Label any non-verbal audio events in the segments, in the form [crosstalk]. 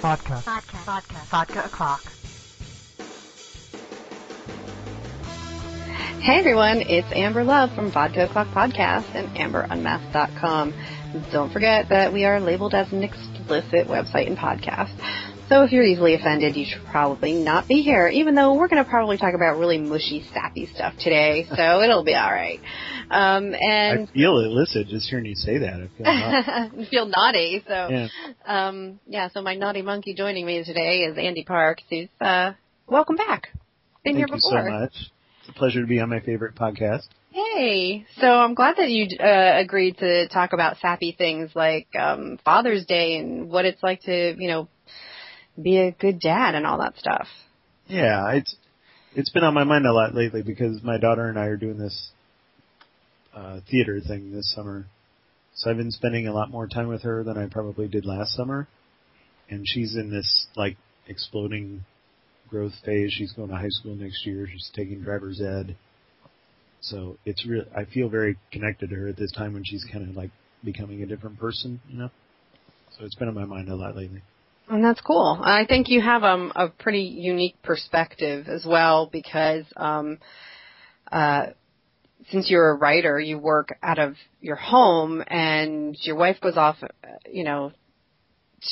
Vodka. Vodka. Vodka. Vodka o'clock. Hey everyone, it's Amber Love from Vodka O'Clock Podcast and AmberUnmasked.com. Don't forget that we are labeled as an explicit website and podcast. So if you're easily offended, you should probably not be here, even though we're going to probably talk about really mushy, sappy stuff today, [laughs] so it'll be alright. Um, and I feel illicit just hearing you say that. I feel naughty. feel naughty, so, yeah. um, yeah, so my naughty monkey joining me today is Andy Parks, who's, uh, welcome back. Been Thank here before. you so much. It's a pleasure to be on my favorite podcast. Hey, so I'm glad that you uh, agreed to talk about sappy things like um, Father's Day and what it's like to, you know, be a good dad and all that stuff. Yeah, it's it's been on my mind a lot lately because my daughter and I are doing this uh theater thing this summer. So I've been spending a lot more time with her than I probably did last summer. And she's in this like exploding growth phase. She's going to high school next year. She's taking driver's ed. So it's real I feel very connected to her at this time when she's kind of like becoming a different person, you know. So it's been on my mind a lot lately. And that's cool. I think you have um, a pretty unique perspective as well because um, uh, since you're a writer, you work out of your home, and your wife goes off, you know,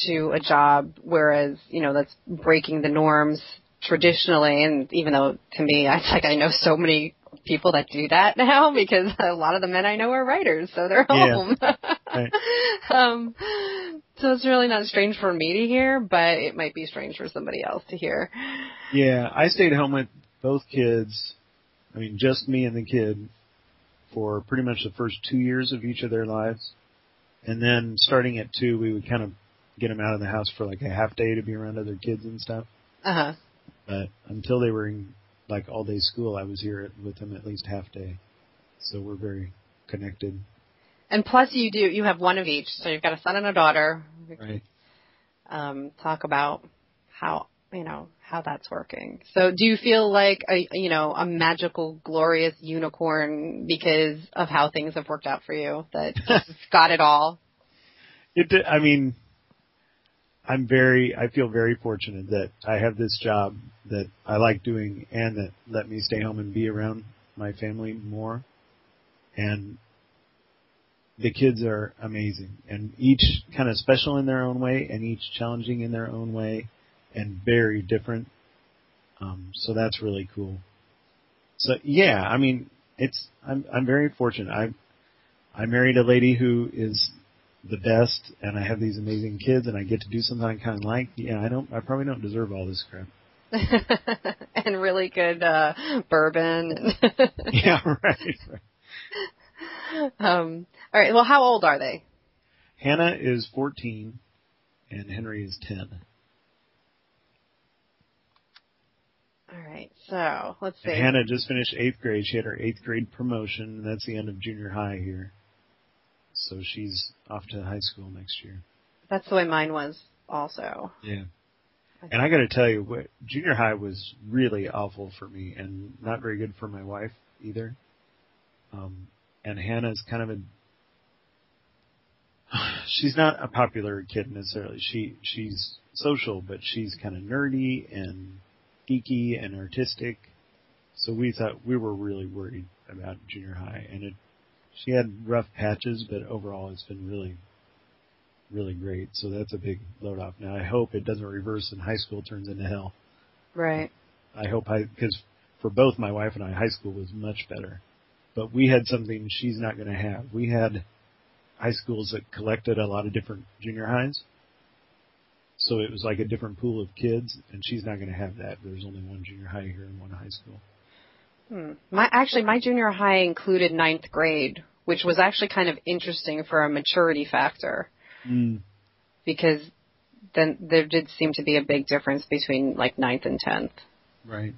to a job, whereas you know that's breaking the norms traditionally. And even though to me, it's [laughs] like I know so many people that do that [laughs] now because a lot of the men I know are writers, so they're Yeah. [laughs] Right. [laughs] um, so it's really not strange for me to hear, but it might be strange for somebody else to hear. Yeah, I stayed home with both kids. I mean, just me and the kid for pretty much the first two years of each of their lives. And then starting at two, we would kind of get them out of the house for like a half day to be around other kids and stuff. Uh huh. But until they were in like all day school, I was here with them at least half day. So we're very connected. And plus, you do you have one of each, so you've got a son and a daughter. Right. Um, talk about how you know how that's working. So, do you feel like a you know a magical, glorious unicorn because of how things have worked out for you? That [laughs] just got it all. It, I mean, I'm very, I feel very fortunate that I have this job that I like doing and that let me stay home and be around my family more. And the kids are amazing and each kind of special in their own way and each challenging in their own way and very different. Um, so that's really cool. So yeah, I mean, it's, I'm, I'm very fortunate. I, I married a lady who is the best and I have these amazing kids and I get to do something I kind of like. Yeah, I don't, I probably don't deserve all this crap. [laughs] [laughs] and really good uh bourbon. [laughs] Yeah, right. right. Um, all right. Well, how old are they? Hannah is 14 and Henry is 10. All right. So let's see. And Hannah just finished eighth grade. She had her eighth grade promotion. And that's the end of junior high here. So she's off to high school next year. That's the way mine was also. Yeah. And I got to tell you, what, junior high was really awful for me, and not very good for my wife either. Um, and Hannah's kind of a [sighs] she's not a popular kid necessarily. She she's social, but she's kind of nerdy and geeky and artistic. So we thought we were really worried about junior high, and it she had rough patches, but overall it's been really really great. So that's a big load off. Now I hope it doesn't reverse and high school turns into hell. Right. I hope I because for both my wife and I, high school was much better. But we had something she's not going to have. We had high schools that collected a lot of different junior highs. So it was like a different pool of kids, and she's not going to have that. There's only one junior high here and one high school. Hmm. My actually my junior high included ninth grade, which was actually kind of interesting for a maturity factor Mm. because then there did seem to be a big difference between like ninth and tenth. Right.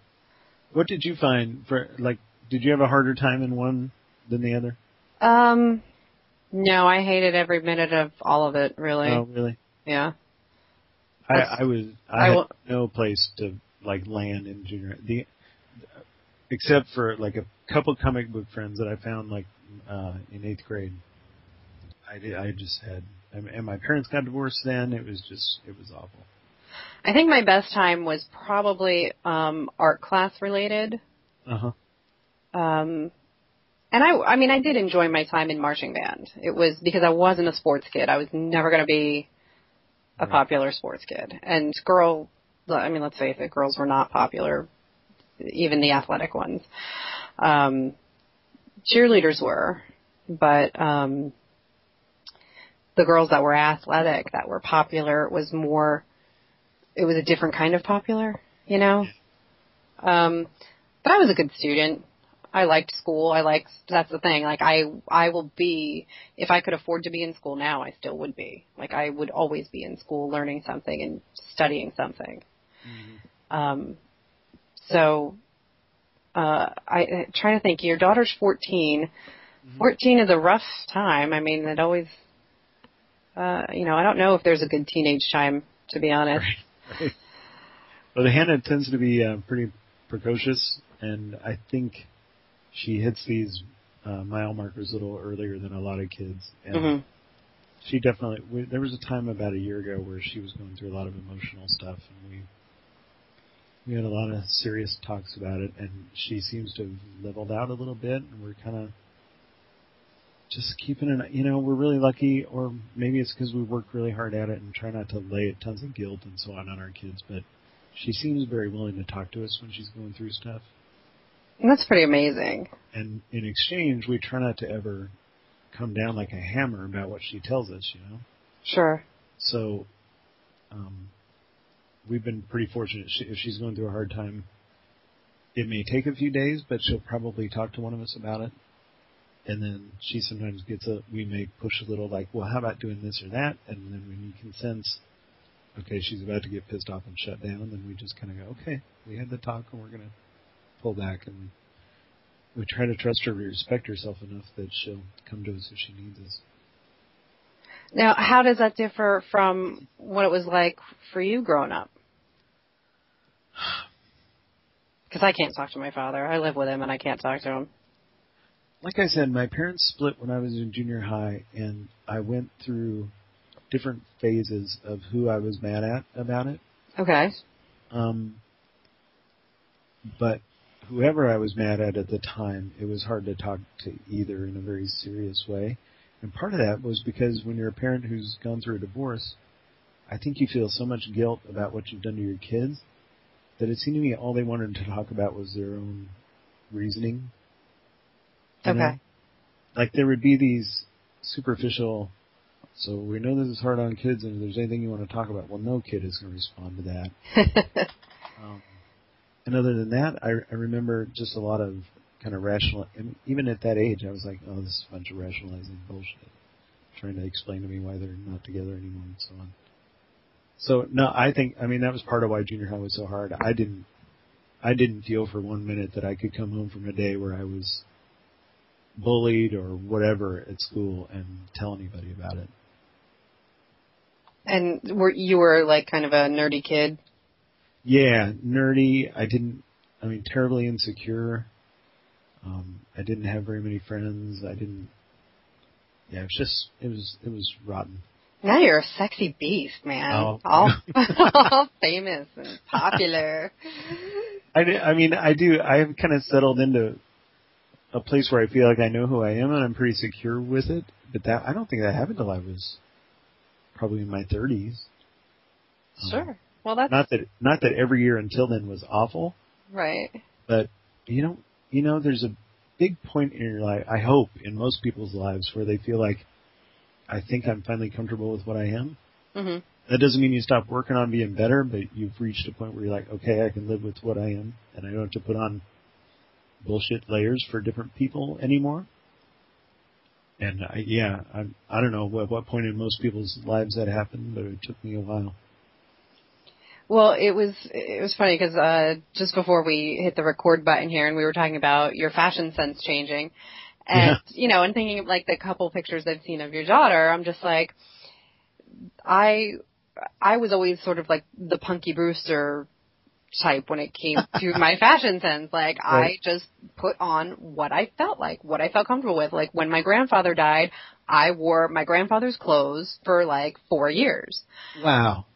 What did you find for like? Did you have a harder time in one than the other? Um, no, I hated every minute of all of it. Really. Oh, really? Yeah. I, I was I, I had will- no place to like land in junior the except for like a couple comic book friends that I found like uh in eighth grade. I did, I just had and my parents got divorced then. It was just it was awful. I think my best time was probably um art class related. Uh huh. Um and I I mean I did enjoy my time in marching band. It was because I wasn't a sports kid. I was never going to be a Right. popular sports kid. And girl I mean let's face it, girls were not popular even the athletic ones. Um cheerleaders were, but um the girls that were athletic that were popular was more it was a different kind of popular, you know? Um but I was a good student. I liked school. I liked that's the thing. Like I I will be if I could afford to be in school now, I still would be. Like I would always be in school learning something and studying something. Um so uh I I try to think your daughter's 14. 14 is a rough time. I mean, it always uh you know, I don't know if there's a good teenage time to be honest. Right. Well, the Hannah tends to be uh, pretty precocious, and I think she hits these uh, mile markers a little earlier than a lot of kids. And Mhm. she definitely. We, there was a time about a year ago where she was going through a lot of emotional stuff, and we we had a lot of serious talks about it. And she seems to have leveled out a little bit, and we're kind of just keeping an. You know, we're really lucky, or maybe it's because we work really hard at it and try not to lay tons of guilt and so on on our kids, but. She seems very willing to talk to us when she's going through stuff. That's pretty amazing. And in exchange, we try not to ever come down like a hammer about what she tells us, you know? Sure. So, um, we've been pretty fortunate. She, if she's going through a hard time, it may take a few days, but she'll probably talk to one of us about it. And then she sometimes gets a, we may push a little like, well, how about doing this or that? And then when you can sense, okay, she's about to get pissed off and shut down, then we just kind of go, okay, we had the talk and we're going to pull back and we try to trust her to respect herself enough that she'll come to us if she needs us. Now, how does that differ from what it was like for you growing up? [sighs] Because I can't talk to my father. I live with him and I can't talk to him. like I said, my parents split when I was in junior high, and I went through different phases of who I was mad at about it. Okay. Um, but whoever I was mad at at the time, it was hard to talk to either in a very serious way. And part of that was because when you're a parent who's gone through a divorce, I think you feel so much guilt about what you've done to your kids that it seemed to me all they wanted to talk about was their own reasoning. You know? Okay. Like there would be these superficial, so we know this is hard on kids and if there's anything you want to talk about, well no kid is going to respond to that. [laughs] Um, and other than that, I, I remember just a lot of kind of rational. Even at that age, I was like, "Oh, this is a bunch of rationalizing bullshit," trying to explain to me why they're not together anymore and so on. So no, I think I mean that was part of why junior high was so hard. I didn't, I didn't feel for one minute that I could come home from a day where I was bullied or whatever at school and tell anybody about it. and were you were like kind of a nerdy kid? Yeah, nerdy. I didn't. I mean, terribly insecure. Um, I didn't have very many friends. I didn't. Yeah, it was just. It was. It was rotten. Now you're a sexy beast, man. Oh. All, [laughs] all famous and popular. I. I mean, I do. I've kind of settled into a place where I feel like I know who I am and I'm pretty secure with it. But that I don't think that happened till I was probably in my 30s. Um, Sure. Well, that's Not that. Not that every year until then was awful. right. but you know, you know, there's a big point in your life. I hope in most people's lives where they feel like, I think I'm finally comfortable with what I am. Mhm. That doesn't mean you stop working on being better, but you've reached a point where you're like, okay, I can live with what I am, and I don't have to put on bullshit layers for different people anymore. And I, yeah, I, I don't know what what point in most people's lives that happened, but it took me a while. Well, it was it was funny because uh, just before we hit the record button here, and we were talking about your fashion sense changing, and you know, and thinking of like the couple pictures I've seen of your daughter, I'm just like, I I was always sort of like the Punky Brewster type when it came to [laughs] my fashion sense. Like I just put on what I felt like, what I felt comfortable with. Like when my grandfather died, I wore my grandfather's clothes for like four years. Wow.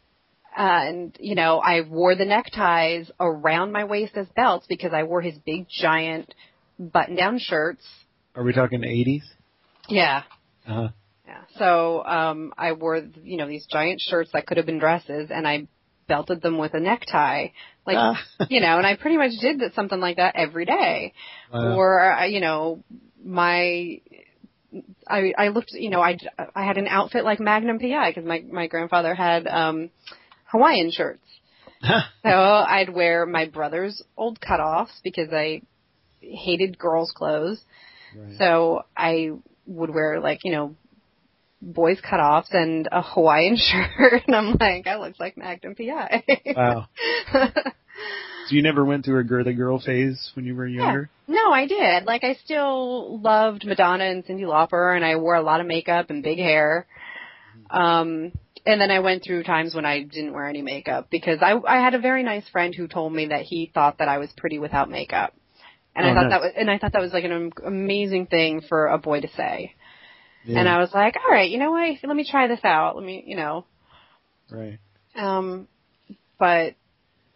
And you know, I wore the neckties around my waist as belts because I wore his big giant button-down shirts. Are we talking 80s? Yeah. Uh-huh. Yeah. So um I wore you know these giant shirts that could have been dresses and I belted them with a necktie. Like Ah. [laughs] you know, and I pretty much did that- something like that every day. Wow. Or uh, you know, my I I looked, you know, I I had an outfit like Magnum PI because my my grandfather had um Hawaiian shirts. So I'd wear my brother's old cutoffs because I hated girls' clothes. Right. So I would wear like, you know, boys cutoffs and a Hawaiian [laughs] shirt and I'm like, I look like Magnum PI. Wow. So you never went through a girly girl phase when you were younger? no, I did. Like I still loved Madonna and Cyndi Lauper and I wore a lot of makeup and big hair. Um and then I went through times when I didn't wear any makeup because I I had a very nice friend who told me that he thought that I was pretty without makeup. And Oh, I thought nice. that was and I thought that was like an am- amazing thing for a boy to say. Yeah. And I was like, all right, you know what? Let me try this out. Let me, you know. right. Um, but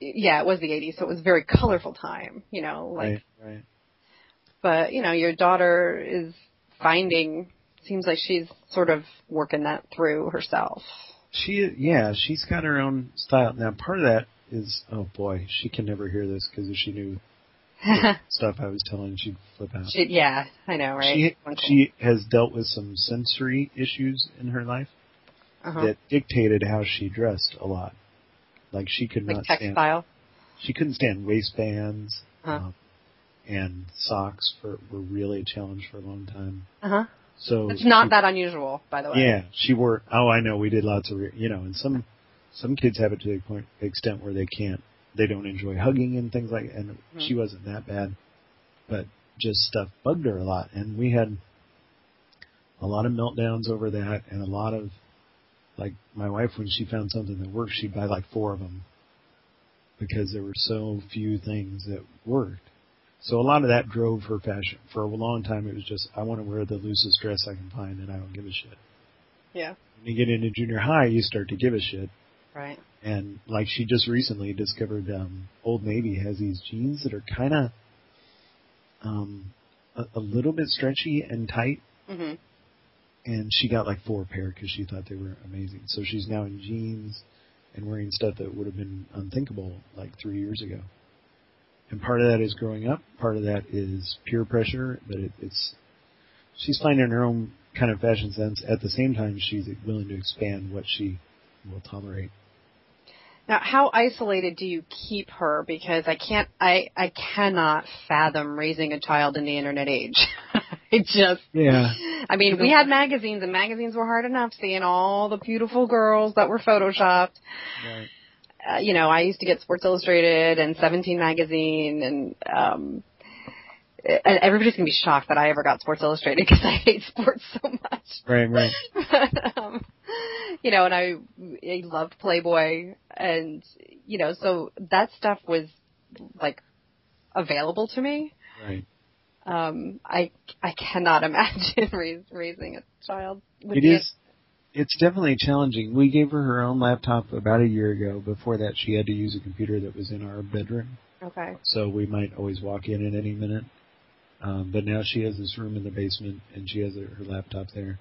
yeah, it was the 80s, so it was a very colorful time, you know, like, right. Right. but you know, your daughter is finding, seems like she's sort of working that through herself. She, yeah, she's got her own style. Now, part of that is, oh boy, she can never hear this because if she knew [laughs] stuff I was telling, she'd flip out. she, yeah, I know, right? She Uncool. she has dealt with some sensory issues in her life uh-huh. that dictated how she dressed a lot. Like she could like not stand textile. she couldn't stand waistbands Uh-huh. um, and socks for were really a challenge for a long time. Uh huh. So It's not she- that unusual, by the way. Yeah, she wore. Oh, I know. We did lots of, you know, and some some kids have it to the point extent where they can't, they don't enjoy hugging and things like. And Mhm. she wasn't that bad, but just stuff bugged her a lot, and we had a lot of meltdowns over that, and a lot of like my wife when she found something that worked, she'd buy like four of them because there were so few things that worked. So a lot of that drove her fashion. For a long time, it was just I want to wear the loosest dress I can find, and I don't give a shit. Yeah. When you get into junior high, you start to give a shit. Right. And like she just recently discovered, um, Old Navy has these jeans that are kind of um, a, a little bit stretchy and tight. hmm And she got like four pair because she thought they were amazing. So she's now in jeans and wearing stuff that would have been unthinkable like three years ago. And part of that is growing up. Part of that is peer pressure. But it, it's she's finding her own kind of fashion sense. At the same time, she's willing to expand what she will tolerate. Now, how isolated do you keep her? Because I can't, I, I cannot fathom raising a child in the internet age. [laughs] it just, Yeah. I mean, we had magazines, and magazines were hard enough seeing all the beautiful girls that were photoshopped. Right. Uh, you know, I used to get Sports Illustrated and Seventeen magazine, and um, and everybody's gonna be shocked that I ever got Sports Illustrated [laughs] because I hate sports so much. Right. Right. [laughs] but, um, you know, and I, I loved Playboy, and you know, so that stuff was like available to me. Right. Um, I I cannot [laughs] imagine raise, raising a child. With It is. It's definitely challenging. We gave her her own laptop about a year ago. Before that, she had to use a computer that was in our bedroom, okay. so we might always walk in at any minute. Um, but now she has this room in the basement, and she has her, her laptop there.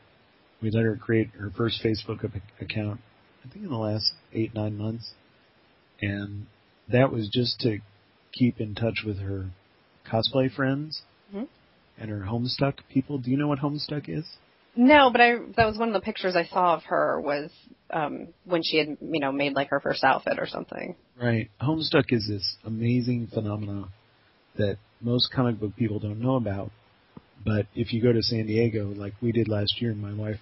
We let her create her first Facebook ac- account, I think in the last eight nine months, and that was just to keep in touch with her cosplay friends Mhm. and her Homestuck people. Do you know what Homestuck is? No, but I that was one of the pictures I saw of her was um when she had you know made like her first outfit or something. Right. Homestuck is this amazing phenomenon that most comic book people don't know about. But if you go to San Diego, like we did last year, and my wife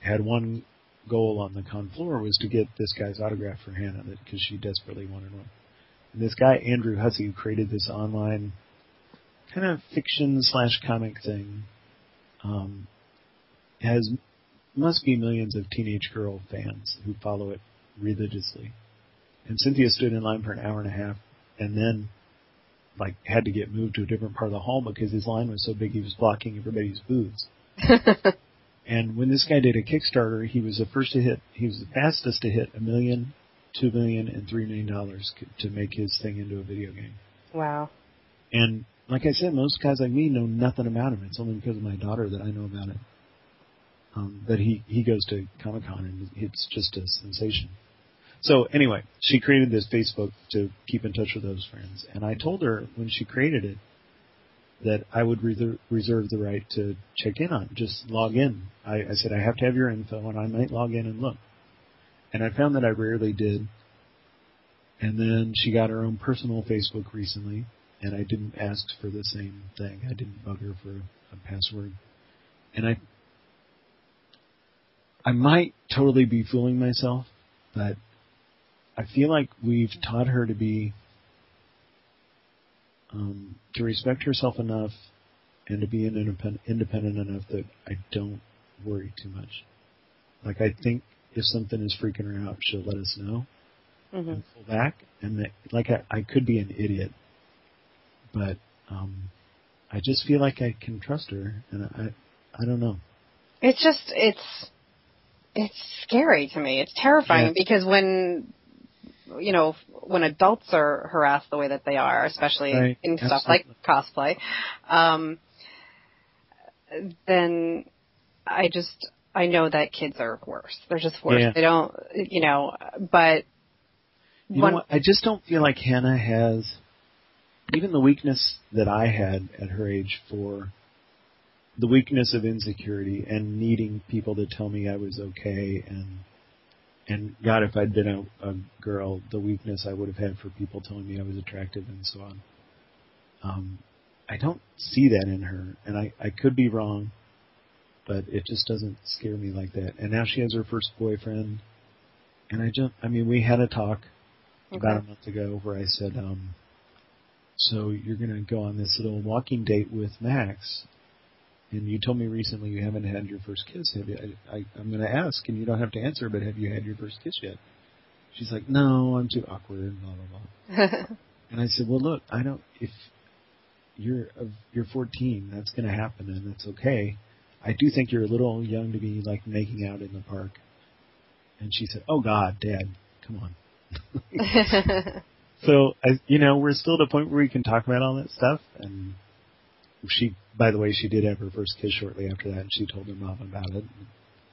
had one goal on the con floor was to get this guy's autograph for Hannah because she desperately wanted one. And this guy, Andrew Hussie, who created this online kind of fiction slash comic thing, um, has must be millions of teenage girl fans who follow it religiously. And Cynthia stood in line for an hour and a half and then like had to get moved to a different part of the hall because his line was so big he was blocking everybody's booths. [laughs] And when this guy did a Kickstarter, he was the first to hit, he was the fastest to hit a million two million and three million dollars to make his thing into a video game. Wow. And like I said, most guys like me know nothing about him. It's only because of my daughter that I know about it. Um, but he he goes to Comic Con and it's just a sensation. So anyway, she created this Facebook to keep in touch with those friends, and I told her when she created it that I would reserve, reserve the right to check in on, just log in. I, I said I have to have your info, and I might log in and look. And I found that I rarely did. And then she got her own personal Facebook recently, and I didn't ask for the same thing. I didn't bug her for a password. And I I might totally be fooling myself, but I feel like we've taught her to be um, to respect herself enough and to be independent, independent enough that I don't worry too much. Like I think if something is freaking her out, she'll let us know mm-hmm. and pull back. And that, like I, I could be an idiot, but um, I just feel like I can trust her, and I I don't know. It's just it's it's scary to me. It's terrifying Yeah. because when you know when adults are harassed the way that they are, especially Right. in stuff like cosplay, um, then I just I know that kids are worse. They're just worse. Yeah. They don't, you know. But You one, know what? I just don't feel like Hannah has even the weakness that I had at her age for the weakness of insecurity and needing people to tell me I was okay and and God, if I'd been a, a girl, the weakness I would have had for people telling me I was attractive and so on. Um, I don't see that in her, and I I could be wrong, but it just doesn't scare me like that. And now she has her first boyfriend, and I just, I mean, we had a talk about a month ago where I said, um, so you're going to go on this little walking date with Max, and you told me recently you haven't had your first kiss. Have you? I, I, I'm going to ask, and you don't have to answer, but have you had your first kiss yet? She's like, no, I'm too awkward, blah blah blah. [laughs] And I said, well, look, I don't. If you're of you're 14, that's going to happen, and it's okay. I do think you're a little young to be like making out in the park. And she said, "Oh God, Dad, come on." [laughs] [laughs] So, I, you know, we're still at a point where we can talk about all that stuff. And she, by the way, she did have her first kiss shortly after that, and she told her mom about it.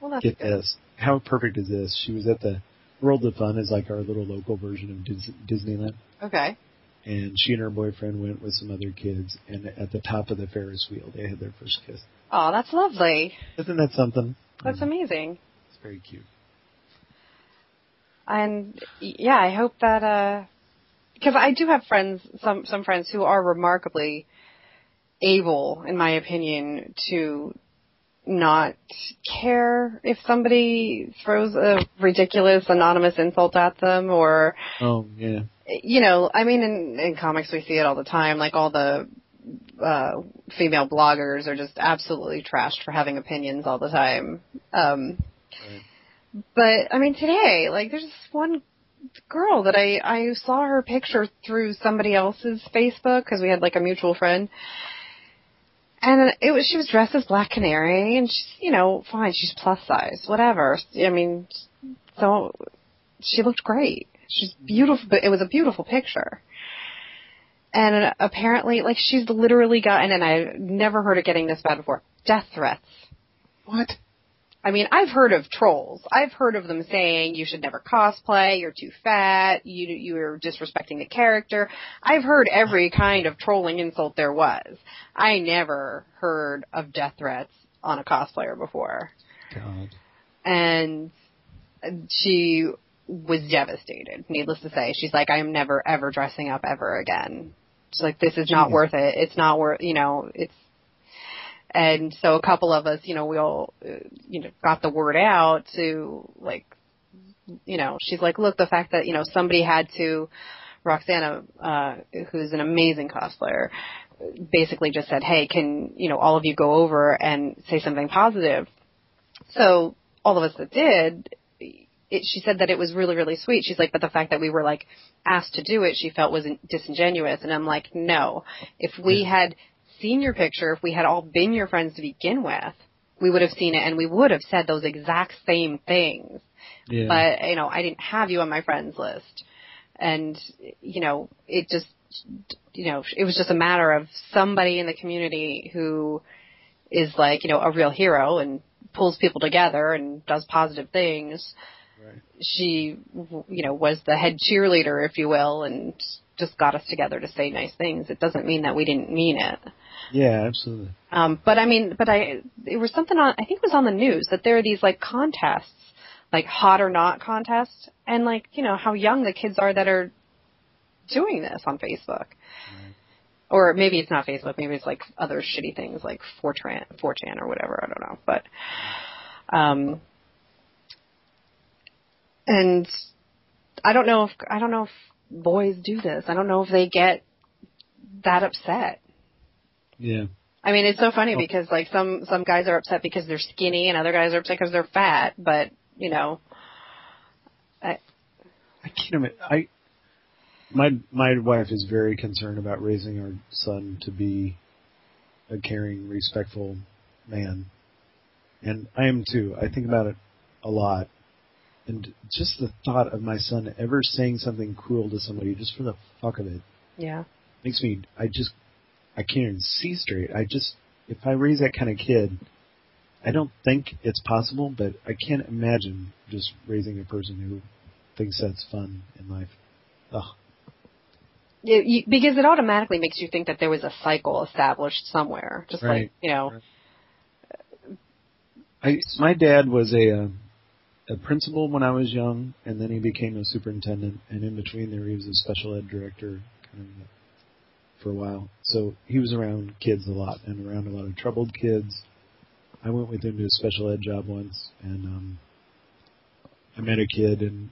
well, that's Get good. this. How perfect is this? She was at the World of Fun, is like our little local version of Dis- Disneyland. Okay. And she and her boyfriend went with some other kids, and at the top of the Ferris wheel, they had their first kiss. Oh, that's lovely. Isn't that something? That's amazing. It's very cute. And yeah, I hope that uh because I do have friends, some some friends who are remarkably able, in my opinion, to not care if somebody throws a ridiculous anonymous insult at them or Oh yeah. you know, I mean in in comics we see it all the time like all the uh female bloggers are just absolutely trashed for having opinions all the time. Um Right. but I mean, today, like, there's this one girl that I I saw her picture through somebody else's Facebook because we had like a mutual friend, and it was she was dressed as Black Canary, and she's you know fine, she's plus size, whatever. I mean, so she looked great. She's beautiful, but it was a beautiful picture. And apparently, like, she's literally gotten, and I've never heard of getting this bad before, death threats. What? I mean, I've heard of trolls. I've heard of them saying you should never cosplay, you're too fat, you you're disrespecting the character. I've heard every kind of trolling insult there was. I never heard of death threats on a cosplayer before. God. And she was devastated, needless to say. She's like, I am never ever dressing up ever again. She's like, this is not Jeez. worth it. It's not worth, you know, it's and so a couple of us, you know, we all, uh, you know, got the word out to like, you know, she's like, look, the fact that you know somebody had to, Roxana, uh, who's an amazing cosplayer, basically just said, hey, can you know all of you go over and say something positive? So all of us that did, it, she said that it was really really sweet. She's like, but the fact that we were like asked to do it, she felt was disingenuous, and I'm like, no, if we had seen your picture, if we had all been your friends to begin with, we would have seen it and we would have said those exact same things. Yeah. But, you know, I didn't have you on my friends list. And, you know, it just, you know, it was just a matter of somebody in the community who is like, you know, a real hero and pulls people together and does positive things. Right. She, you know, was the head cheerleader, if you will, and just got us together to say nice things. It doesn't mean that we didn't mean it. Yeah, absolutely. Um, but I mean, but I, it was something on, I think it was on the news that there are these like contests, like hot or not contests, and like, you know, how young the kids are that are doing this on Facebook. Or maybe it's not Facebook, maybe it's like other shitty things like 4chan, 4chan or whatever, I don't know. But, um, and I don't know if, I don't know if boys do this. I don't know if they get that upset. Yeah. I mean, it's so funny because like some some guys are upset because they're skinny, and other guys are upset because they're fat. But you know, I, I can't imagine. I my my wife is very concerned about raising our son to be a caring, respectful man, and I am too. I think about it a lot, and just the thought of my son ever saying something cruel to somebody just for the fuck of it yeah, makes me. I just I can't even see straight. I just if I raise that kind of kid. I don't think it's possible, but I can't imagine just raising a person who thinks that's fun in life. Ugh. you, you, because it automatically makes you think that there was a cycle established somewhere. Just like you know, I my dad was a uh, a principal when I was young, and then he became a superintendent, and in between there he was a special ed director, kind of for a while. So he was around kids a lot and around a lot of troubled kids. I went with him to a special ed job once, and um, I met a kid and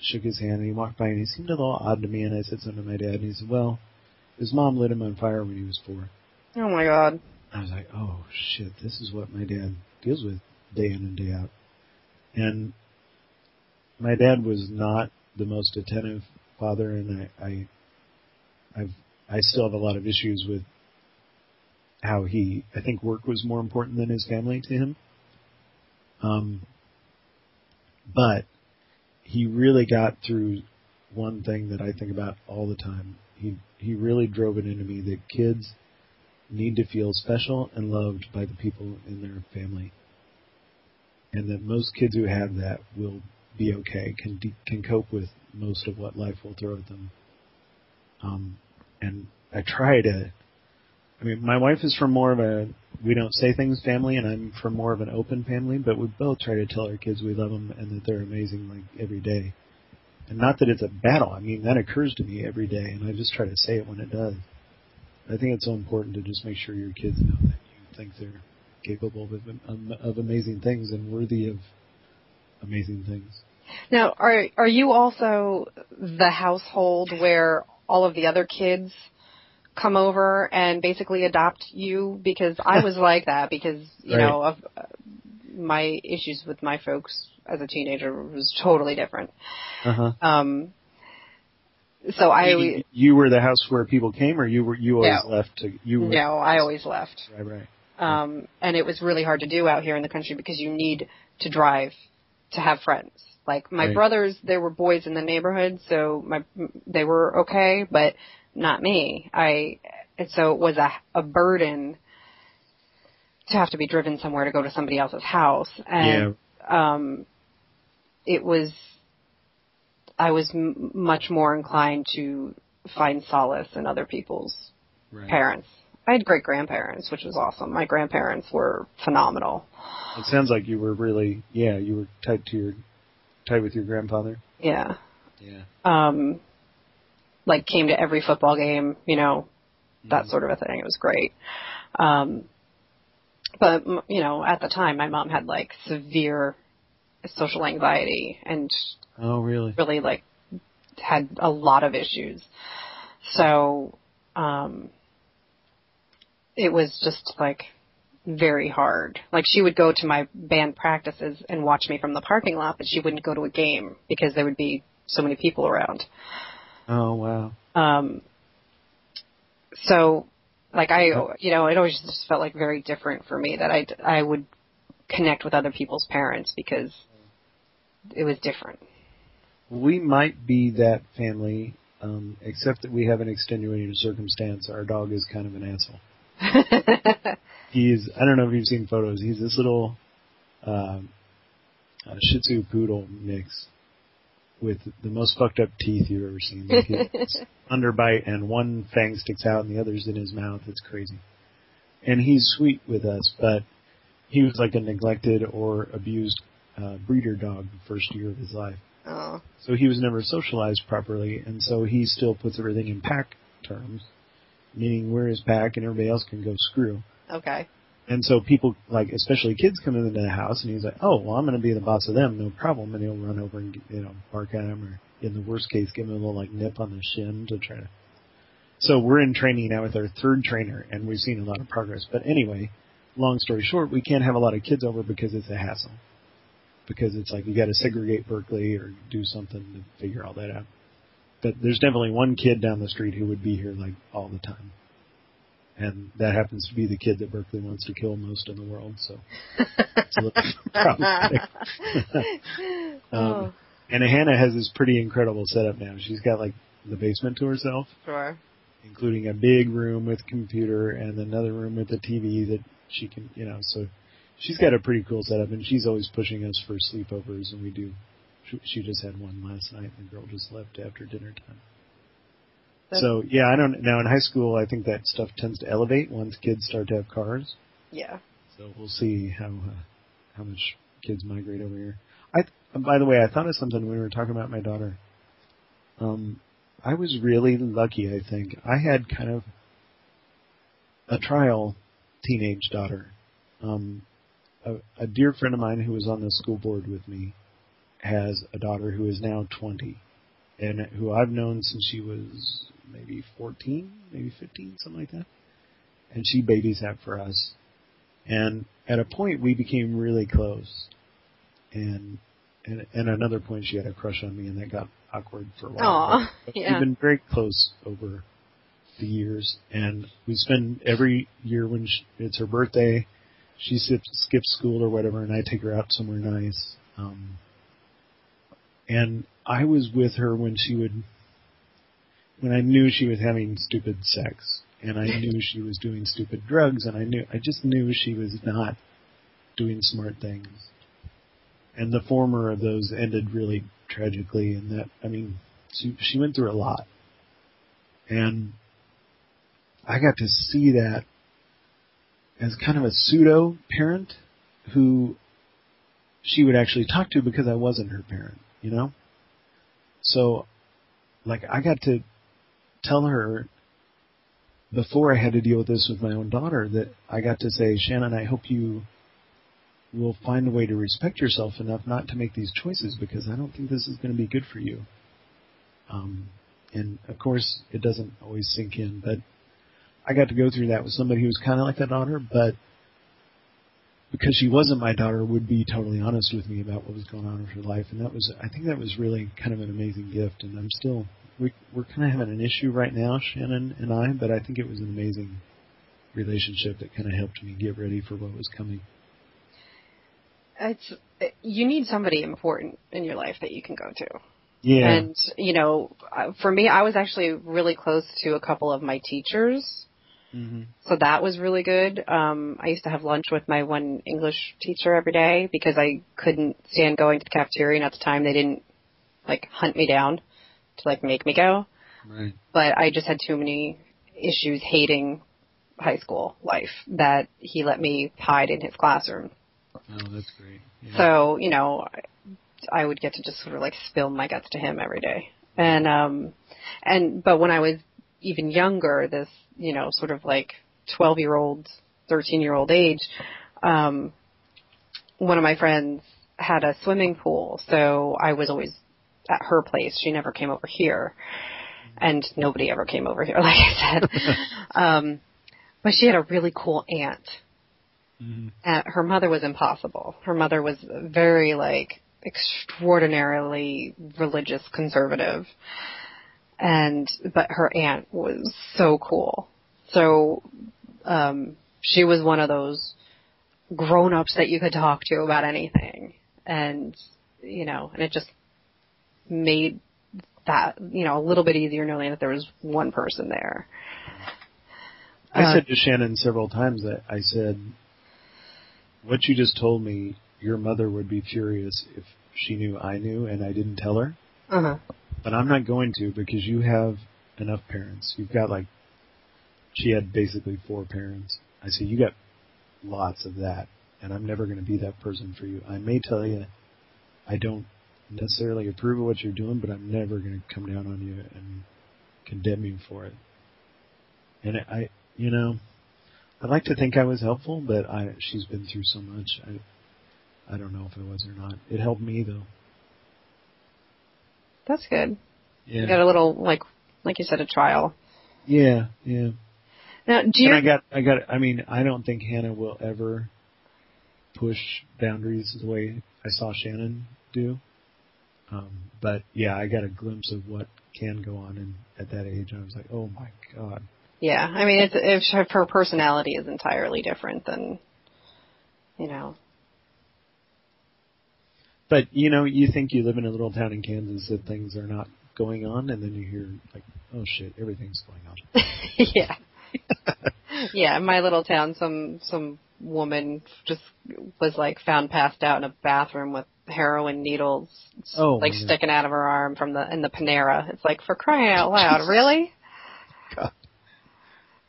shook his hand, and he walked by, and he seemed a little odd to me, and I said something to my dad, and he said, "Well, his mom lit him on fire when he was four. oh my god, I was like, oh shit, this is what my dad deals with day in and day out. And my dad was not the most attentive father, and I, I, I've, I still have a lot of issues with how he. I think work was more important than his family to him. Um, but he really got through one thing that I think about all the time. He he really drove it into me that kids need to feel special and loved by the people in their family, and that most kids who have that will be okay, can can cope with most of what life will throw at them. Um, and I try to. I mean, my wife is from more of a we don't say things family, and I'm from more of an open family. But we both try to tell our kids we love them and that they're amazing, like every day. And not that it's a battle. I mean, that occurs to me every day, and I just try to say it when it does. I think it's so important to just make sure your kids know that you think they're capable of, um, of amazing things and worthy of amazing things. Now, are are you also the household where all of the other kids come over and basically adopt you? Because I was [laughs] like that because you Right. know of uh, my issues with my folks as a teenager was totally different. Uh huh. Um, so I always, you were the house where people came, or you were you always No. left to you were no, I always left. right right Um, and it was really hard to do out here in the country because you need to drive to have friends. Like my Right. brothers, there were boys in the neighborhood, so my they were okay, but not me. I and so it was a a burden to have to be driven somewhere to go to somebody else's house, and um, it was. I was m- much more inclined to find solace in other people's right. parents. I had great grandparents, which was awesome. My grandparents were phenomenal. It sounds like you were really yeah you were tight to your tight with your grandfather. Yeah. Yeah. Um like came to every football game, you know, that Mhm. sort of a thing. It was great. Um but m- you know, at the time my mom had like severe social anxiety and Oh really? really like had a lot of issues. So, um, it was just like very hard. Like she would go to my band practices and watch me from the parking lot, but she wouldn't go to a game because there would be so many people around. Oh wow. Um, so like I, you know, it always just felt like very different for me that I, I would connect with other people's parents because it was different. We might be that family, um, except that we have an extenuating circumstance. Our dog is kind of an asshole. [laughs] He's, I don't know if you've seen photos. He's this little, um, uh, Shih Tzu poodle mix with the most fucked up teeth you've ever seen. Like his [laughs] underbite and one fang sticks out and the other's in his mouth. It's crazy. And he's sweet with us, but he was like a neglected or abused uh, breeder dog the first year of his life. oh. So he was never socialized properly, and so he still puts everything in pack terms, meaning we're his pack and everybody else can go screw. Okay. And so people, like especially kids, come into the house, and he's like, "Oh, well, I'm going to be the boss of them, no problem." And he'll run over and you know bark at him, or in the worst case, give him a little like nip on the shin to try to. So we're in training now with our third trainer, and we've seen a lot of progress. But anyway, long story short, we can't have a lot of kids over because it's a hassle. Because it's like you got to segregate Berkeley or do something to figure all that out. But there's definitely one kid down the street who would be here like all the time. And that happens to be the kid that Berkeley wants to kill most in the world, so it's a little [laughs] problematic. [laughs] um, oh, and Hannah has this pretty incredible setup now. She's got like the basement to herself, sure. including a big room with computer and another room with a TV that she can, you know, so she's got a pretty cool setup and she's always pushing us for sleepovers and we do. She, just had one last night and the girl just left after dinner time. That's- So yeah, I don't, now in high school I think that stuff tends to elevate once kids start to have cars. Yeah. So we'll see how, uh, how much kids migrate over here. I, by the way, I thought of something when we were talking about my daughter. Um, I was really lucky, I think. I had kind of a trial teenage daughter. Um, a, a dear friend of mine who was on the school board with me has a daughter who is now 20 and who I've known since she was maybe 14, maybe 15, something like that. And she babysat for us. And at a point we became really close. And and at another point she had a crush on me and that got awkward for a while. Aw, But yeah. We've been very close over the years and we spend every year when she, it's her birthday, she skips, skips school or whatever and I take her out somewhere nice. Um, and I was with her when she would, when I knew she was having stupid sex and I knew [laughs] she was doing stupid drugs and I knew, I just knew she was not doing smart things. And the former of those ended really tragically in that, I mean, she, she went through a lot. And I got to see that as kind of a pseudo parent who she would actually talk to because I wasn't her parent, you know? So, like, I got to tell her before I had to deal with this with my own daughter that I got to say, Shannon, I hope you will find a way to respect yourself enough not to make these choices because I don't think this is going to be good for you. Um, and of course, it doesn't always sink in, but I got to go through that with somebody who was kind of like that daughter, but because she wasn't my daughter, would be totally honest with me about what was going on in her life, and that was, I think that was really kind of an amazing gift, and I'm still, we, we're kind of having an issue right now, Shannon and I, but I think it was an amazing relationship that kind of helped me get ready for what was coming. It's you need somebody important in your life that you can go to. Yeah. And you know, uh, for me, I was actually really close to a couple of my teachers, hmm so that was really good. Um, I used to have lunch with my one English teacher every day because I couldn't stand going to the cafeteria, and at the time they didn't like hunt me down to like make me go. Right. But I just had too many issues hating high school life that he let me hide in his classroom. Oh, that's great. Yeah. So, you know, I would get to just sort of like spill my guts to him every day. And, um, and, but when I was even younger, this, you know, sort of like 12 year old, 13 year old age, um, one of my friends had a swimming pool. So I was always at her place. She never came over here. And nobody ever came over here, [laughs] like I said. [laughs] um, but she had a really cool aunt Mhm. uh, her mother was impossible. Her mother was very like extraordinarily religious conservative. And but her aunt was so cool. So um she was one of those grown-ups that you could talk to about anything. And, you know, and it just made that, you know, a little bit easier knowing that there was one person there. I Uh, said to Shannon several times that I said, what you just told me, your mother would be furious if she knew I knew and I didn't tell her. Uh-huh. But I'm not going to because you have enough parents. You've got like, she had basically four parents. I said, you got lots of that and I'm never going to be that person for you. I may tell you I don't necessarily approve of what you're doing, but I'm never going to come down on you and condemn you for it. And I, you know, I'd like to think I was helpful, but I, she's been through so much. I, I don't know if it was or not. It helped me though. That's good. Yeah. You got a little, like, like you said, a trial. yeah, yeah. Now, do you, And I got, I got, I mean, I don't think Hannah will ever push boundaries the way I saw Shannon do. Um, but yeah, I got a glimpse of what can go on, and at that age, I was like, oh my god. yeah, I mean, it's, if her personality is entirely different than, you know, But you know, you think you live in a little town in Kansas that things are not going on, and then you hear like, oh shit, everything's going on. [laughs] yeah. [laughs] yeah, in my little town, some some woman just was like found passed out in a bathroom with heroin needles, Oh, like God. sticking out of her arm from the in the Panera. It's like for crying out loud, really? [laughs] God.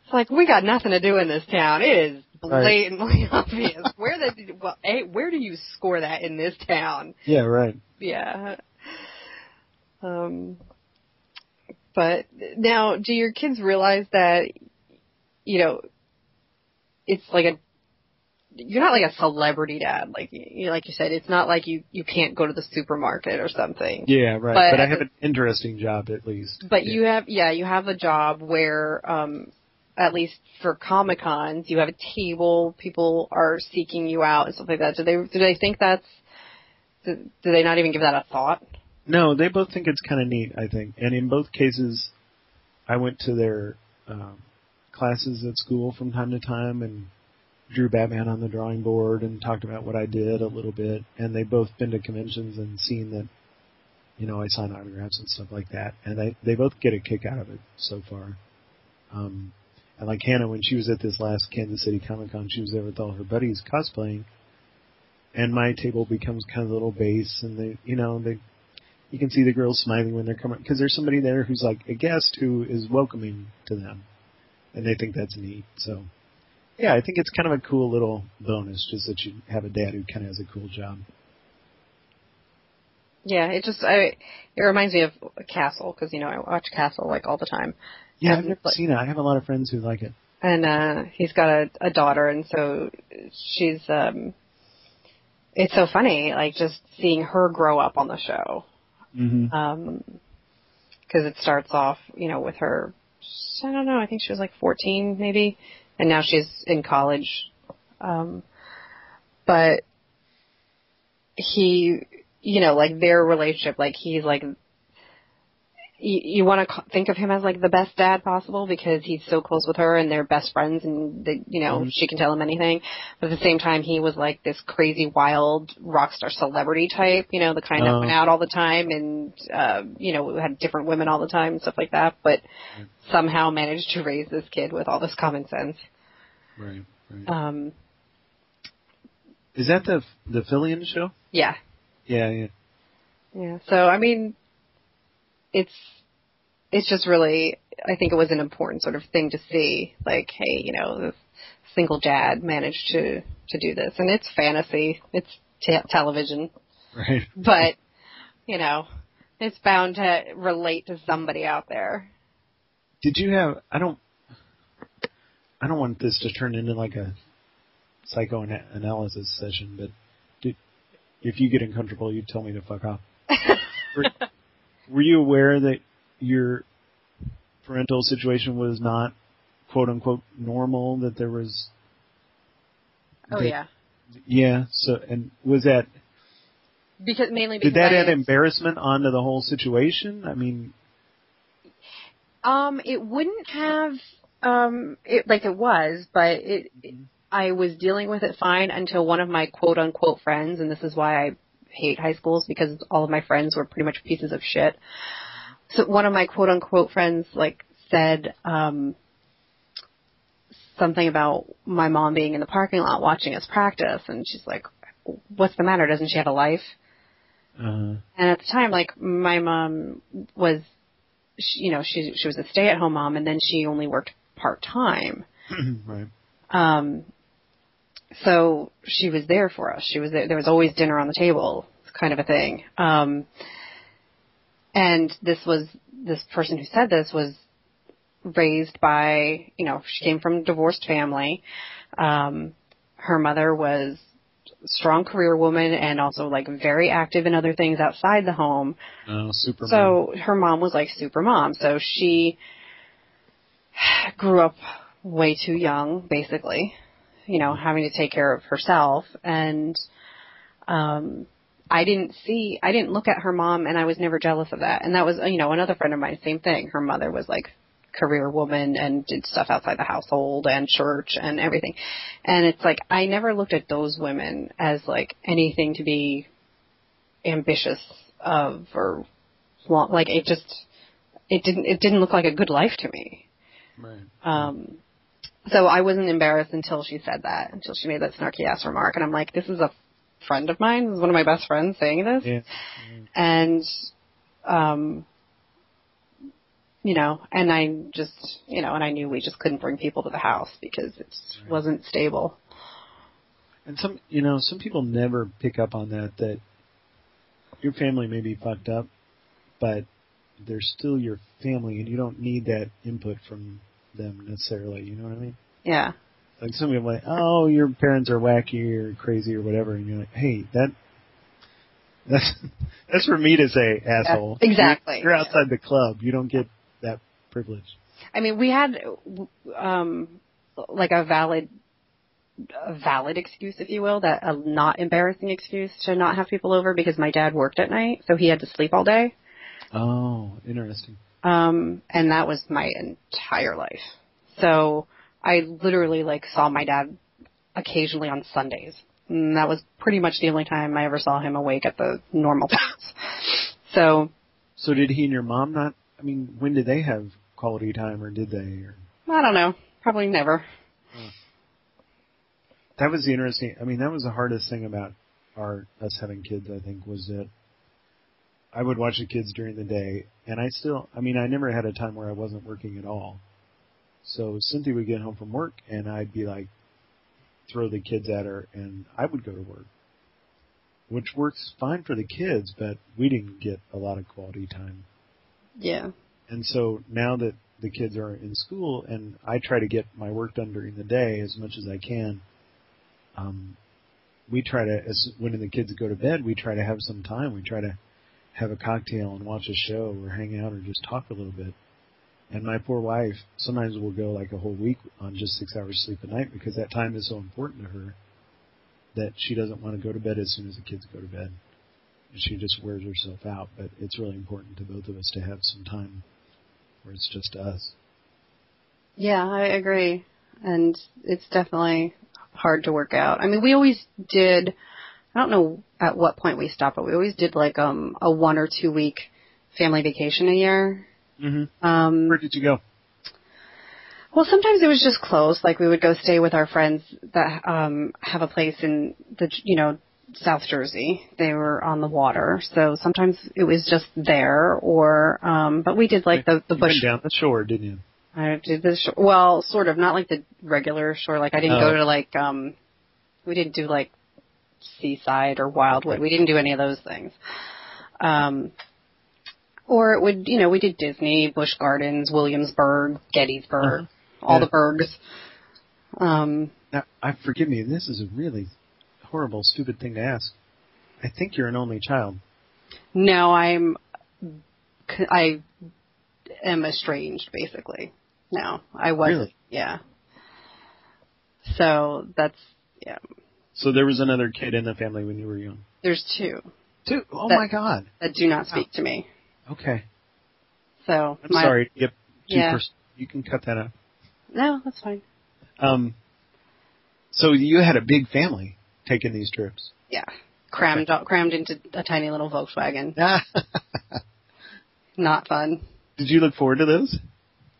It's like we got nothing to do in this town. It is Right. blatantly [laughs] obvious. Where the well, a, where do you score that in this town? Yeah, right. Yeah. Um, but now, do your kids realize that, you know, it's like a, you're not like a celebrity dad, like you, like you said. It's not like you you can't go to the supermarket or something. Yeah, right. But But, I have an interesting job at least. But yeah. you have, yeah, you have a job where, um, at least for Comic Cons, you have a table. People are seeking you out and stuff like that. Do they do they think that's do, do they not even give that a thought? No, they both think it's kind of neat. I think, and in both cases, I went to their um, classes at school from time to time and drew Batman on the drawing board and talked about what I did a little bit. And they both been to conventions and seen that, you know, I sign autographs and stuff like that. And they they both get a kick out of it so far. Um, and like Hannah, when she was at this last Kansas City Comic Con, she was there with all her buddies cosplaying. And my table becomes kind of a little base, and they, you know, they you can see the girls smiling when they're coming because there's somebody there who's like a guest who is welcoming to them, and they think that's neat. So, yeah, I think it's kind of a cool little bonus just that you have a dad who kind of has a cool job. Yeah, it just I it reminds me of Castle because you know I watch Castle like all the time. Yeah, I've never like- seen it. I have a lot of friends who like it. and uh he's got a, a daughter and so she's um it's so funny like just seeing her grow up on the show Mm-hmm. um because it starts off you know with her i don't know i think she was like 14 maybe and now she's in college um but he you know like their relationship like he's like you, you want to think of him as like the best dad possible because he's so close with her and they're best friends and they, you know Mhm. she can tell him anything. But at the same time, he was like this crazy, wild rock star celebrity type, you know, the kind that Oh. went out all the time and uh, you know had different women all the time and stuff like that. But somehow managed to raise this kid with all this common sense. Right, right. Um, Is that the the Fillion show? yeah, Yeah, yeah. Yeah. So I mean, it's it's just really I think it was an important sort of thing to see. Like, hey, you know, this single dad managed to to do this, and it's fantasy, it's te- television, Right. [laughs] but you know, it's bound to relate to somebody out there. Did you have? I don't. I don't want this to turn into like a psychoanalysis session, but did, if you get uncomfortable, you tell me to fuck off. [laughs] Were, were you aware that your parental situation was not quote unquote normal? That there was. Oh that- yeah, Yeah. So, and was that because mainly because did that I, add embarrassment onto the whole situation? I mean, Um, it wouldn't have um it like it was, but it, it I was dealing with it fine until one of my quote unquote friends, and this is why I hate high schools because all of my friends were pretty much pieces of shit. So one of my quote unquote friends like said um something about my mom being in the parking lot watching us practice. And she's like what's the matter? Doesn't she have a life? Uh, and at the time like my mom was she, you know she she was a stay at home mom and then she only worked part time [clears throat] right. um, so she was there for us. She was there. There was always dinner on the table, kind of a thing. Um, and this was this person who said this was raised by you know she came from a divorced family. Um, her mother was strong career woman and also like very active in other things outside the home. Oh, super. So her mom was like super mom. So she [sighs] grew up way too young, basically, you know, having to take care of herself. And, um, I didn't see, I didn't look at her mom and I was never jealous of that. And that was, you know, another friend of mine, same thing. Her mother was like career woman and did stuff outside the household and church and everything. And it's like, I never looked at those women as like anything to be ambitious of or want, like it just, it didn't, it didn't look like a good life to me. Right. Um, so I wasn't embarrassed until she said that, until she made that snarky ass remark, and I'm like, this is a friend of mine, this is one of my best friends saying this, Yeah. and, um, you know, and I just, you know, and I knew we just couldn't bring people to the house because it Right. wasn't stable. And some, you know, some people never pick up on that. That your family may be fucked up, but they're still your family, and you don't need that input from them necessarily. You know what I mean? Yeah, Like some people are like, oh, your parents are wacky or crazy or whatever, and you're like, hey, that. That's [laughs] that's for me to say, asshole. exactly. You're, you're outside the club. You don't get that privilege. I mean, we had, um, like a valid, a valid excuse, if you will, that a not embarrassing excuse to not have people over because my dad worked at night, so he had to sleep all day. Oh, interesting. Um, and that was my entire life. So I literally like saw my dad occasionally on Sundays. And that was pretty much the only time I ever saw him awake at the normal [laughs] times. So So did he and your mom not? I mean, when did they have quality time, or did they? Or I don't know. Probably never. that was the interesting. I mean, that was the hardest thing about our us having kids. I think was that I would watch the kids during the day, and I still. I mean, I never had a time where I wasn't working at all. So Cynthia would get home from work, and I'd be like, throw the kids at her, and I would go to work, which works fine for the kids, but we didn't get a lot of quality time. Yeah. And so now that the kids are in school and I try to get my work done during the day as much as I can, um, we try to, as when the kids go to bed, we try to have some time. We try to have a cocktail and watch a show or hang out or just talk a little bit. And my poor wife sometimes will go like a whole week on just six hours sleep a night because that time is so important to her that she doesn't want to go to bed as soon as the kids go to bed. And she just wears herself out. But it's really important to both of us to have some time where it's just us. Yeah, I agree. And it's definitely hard to work out. I mean, we always did, I don't know at what point we stopped, but we always did like um a one or two week family vacation a year. Mm-hmm. Um Where did you go? well, sometimes it was just close. Like we would go stay with our friends that um have a place in the you know South Jersey. They were on the water, so sometimes it was just there. Or um but we did like the the You bush went down the shore, didn't you? I did the sh- well, sort of, not like the regular shore. Like I didn't Oh. go to like, um, we didn't do like Seaside or Wildwood. We didn't do any of those things. Um, or it would, you know, we did Disney, Busch Gardens, Williamsburg, Gettysburg, all Yeah. the burgs. Um, Now, I forgive me. This is a really horrible, stupid thing to ask. I think you're an only child. no, I'm, I am estranged, basically. No, I wasn't. Really? Yeah. So that's, yeah. So there was another kid in the family when you were young. There's two. Two. Oh That- my God. that do not speak to me. Okay. So I'm my, sorry. Yep. Yeah. pers- you can cut that out. No, that's fine. Um. So you had a big family taking these trips. Yeah, crammed crammed into a tiny little Volkswagen. [laughs] Not fun. Did you look forward to those?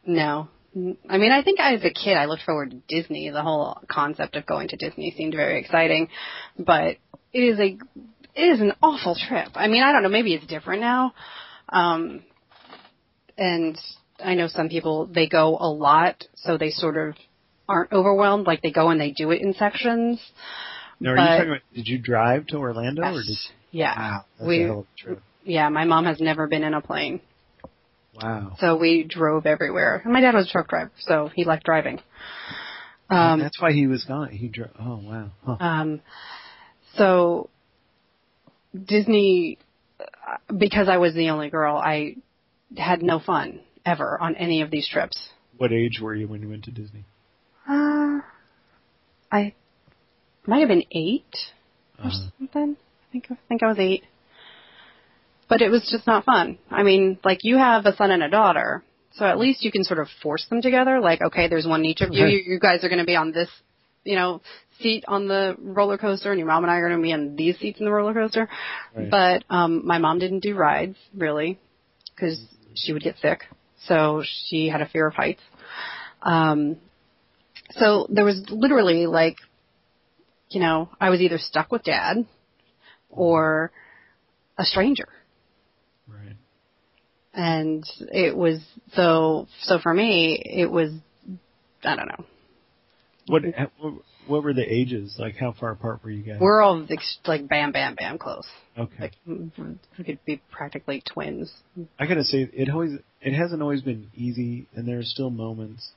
No. I mean, I think as a kid, I looked forward to Disney. The whole concept of going to Disney seemed very exciting, but it is a, it is an awful trip. I mean, I don't know, maybe it's different now. Um, and I know some people, they go a lot, so they sort of aren't overwhelmed, like they go and they do it in sections. No, are But- you talking about? Did you drive to Orlando or did? Yeah. Wow, that's we, a hell of a trip. yeah, my mom has never been in a plane. Wow. So we drove everywhere. And my dad was a truck driver, so he liked driving. Um, that's why he was gone. He drove. Oh wow. Huh. um, so Disney, uh, because I was the only girl, I had no fun ever on any of these trips. What age were you when you went to Disney? Uh, I might have been eight or Uh, something. I think I think I was eight. But it was just not fun. I mean, like you have a son and a daughter, so at least you can sort of force them together. Like, okay, there's one each of you. Right. You, you guys are going to be on this, you know, seat on the roller coaster, and your mom and I are going to be on these seats in the roller coaster. Right. But um, my mom didn't do rides really, because she would get sick. So she had a fear of heights. Um, so there was literally like, you know, I was either stuck with dad or a stranger. And it was so, so for me, it was, I don't know. What what- were the ages? Like how far apart were you guys? We're all like bam, bam, bam close. okay. Like we could be practically twins. I gotta say, it always it hasn't always been easy, and there are still moments.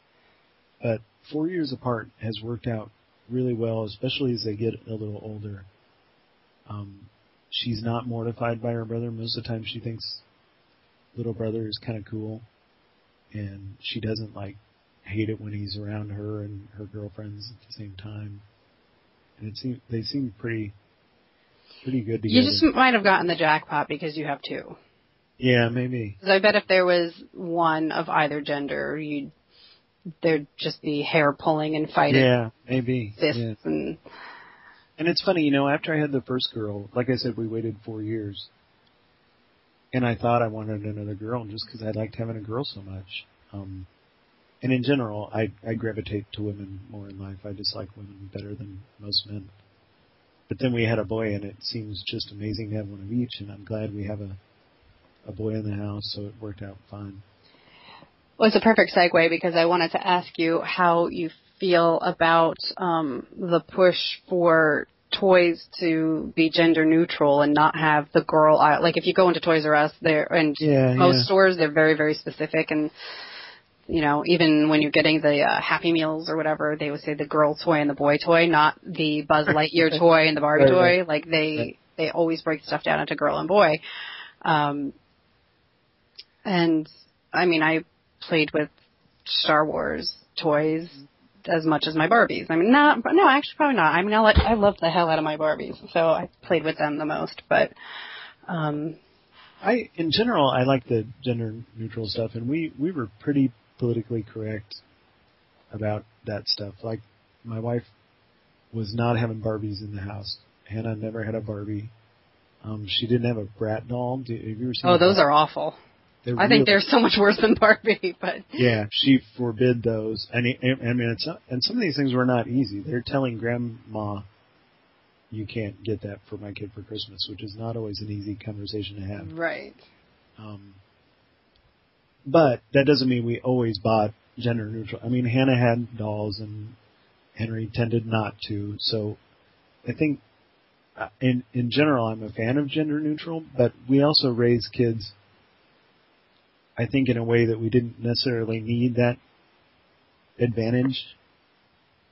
But four years apart has worked out really well, especially as they get a little older. Um, she's not mortified by her brother. Most of the time, she thinks little brother is kind of cool, and she doesn't like hate it when he's around her and her girlfriends at the same time. And it seems they seem pretty pretty good together. You just might have gotten the jackpot because you have two. yeah, maybe. 'Cause I bet if there was one of either gender, you'd there'd just be hair pulling and fighting, Yeah, maybe. fists Yeah. and And it's funny, you know, after I had the first girl, like I said, we waited four years. And I thought I wanted another girl just because I liked having a girl so much. Um, and in general, I, I gravitate to women more in life. I just like women better than most men. But then we had a boy and it seems just amazing to have one of each and I'm glad we have a, a boy in the house so it worked out fine. Well, it's a perfect segue because I wanted to ask you how you feel about um, the push for toys to be gender neutral and not have the girl aisle. Like if you go into Toys R Us, there and Yeah, most yeah. stores, they're very very specific and. You know, even when you're getting the uh, Happy Meals or whatever, they would say the girl toy and the boy toy, not the Buzz [laughs] Lightyear toy and the Barbie Right, toy. right. Like they Right. they always break stuff down into girl and boy. Um, and I mean, I played with Star Wars toys as much as my Barbies. I mean, not, no, actually probably not. I mean, I, like, I loved the hell out of my Barbies, so I played with them the most. But um, I, in general, I like the gender neutral stuff, and we we were pretty politically correct about that stuff. Like, my wife was not having Barbies in the house. Hannah never had a Barbie. Um, she didn't have a brat doll. Do, have you ever seen? oh, those that? are awful. They're I think they're so much worse than Barbie. [laughs] But Yeah, she forbid those. And I mean, it's not, and some of these things were not easy. They're telling grandma, "You can't get that for my kid for Christmas," which is not always an easy conversation to have. right, Um, but that doesn't mean we always bought gender neutral. I mean, Hannah had dolls and Henry tended not to. So I think uh, in in general, I'm a fan of gender neutral, but we also raise kids. I think in a way that we didn't necessarily need that advantage.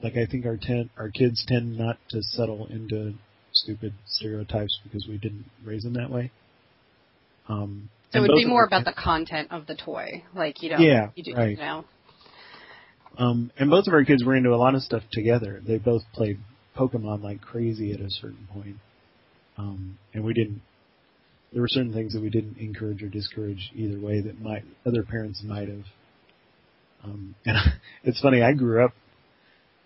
Like I think our ten, our kids tend not to settle into stupid stereotypes because we didn't raise them that way. Um, so it would be more about the content of the toy. Like you know, Yeah, you do, right. You know, Um, and both of our kids were into a lot of stuff together. They both played Pokemon like crazy at a certain point. Um, and we didn't, there were certain things that we didn't encourage or discourage either way that might, other parents might have. Um, and [laughs] it's funny, I grew up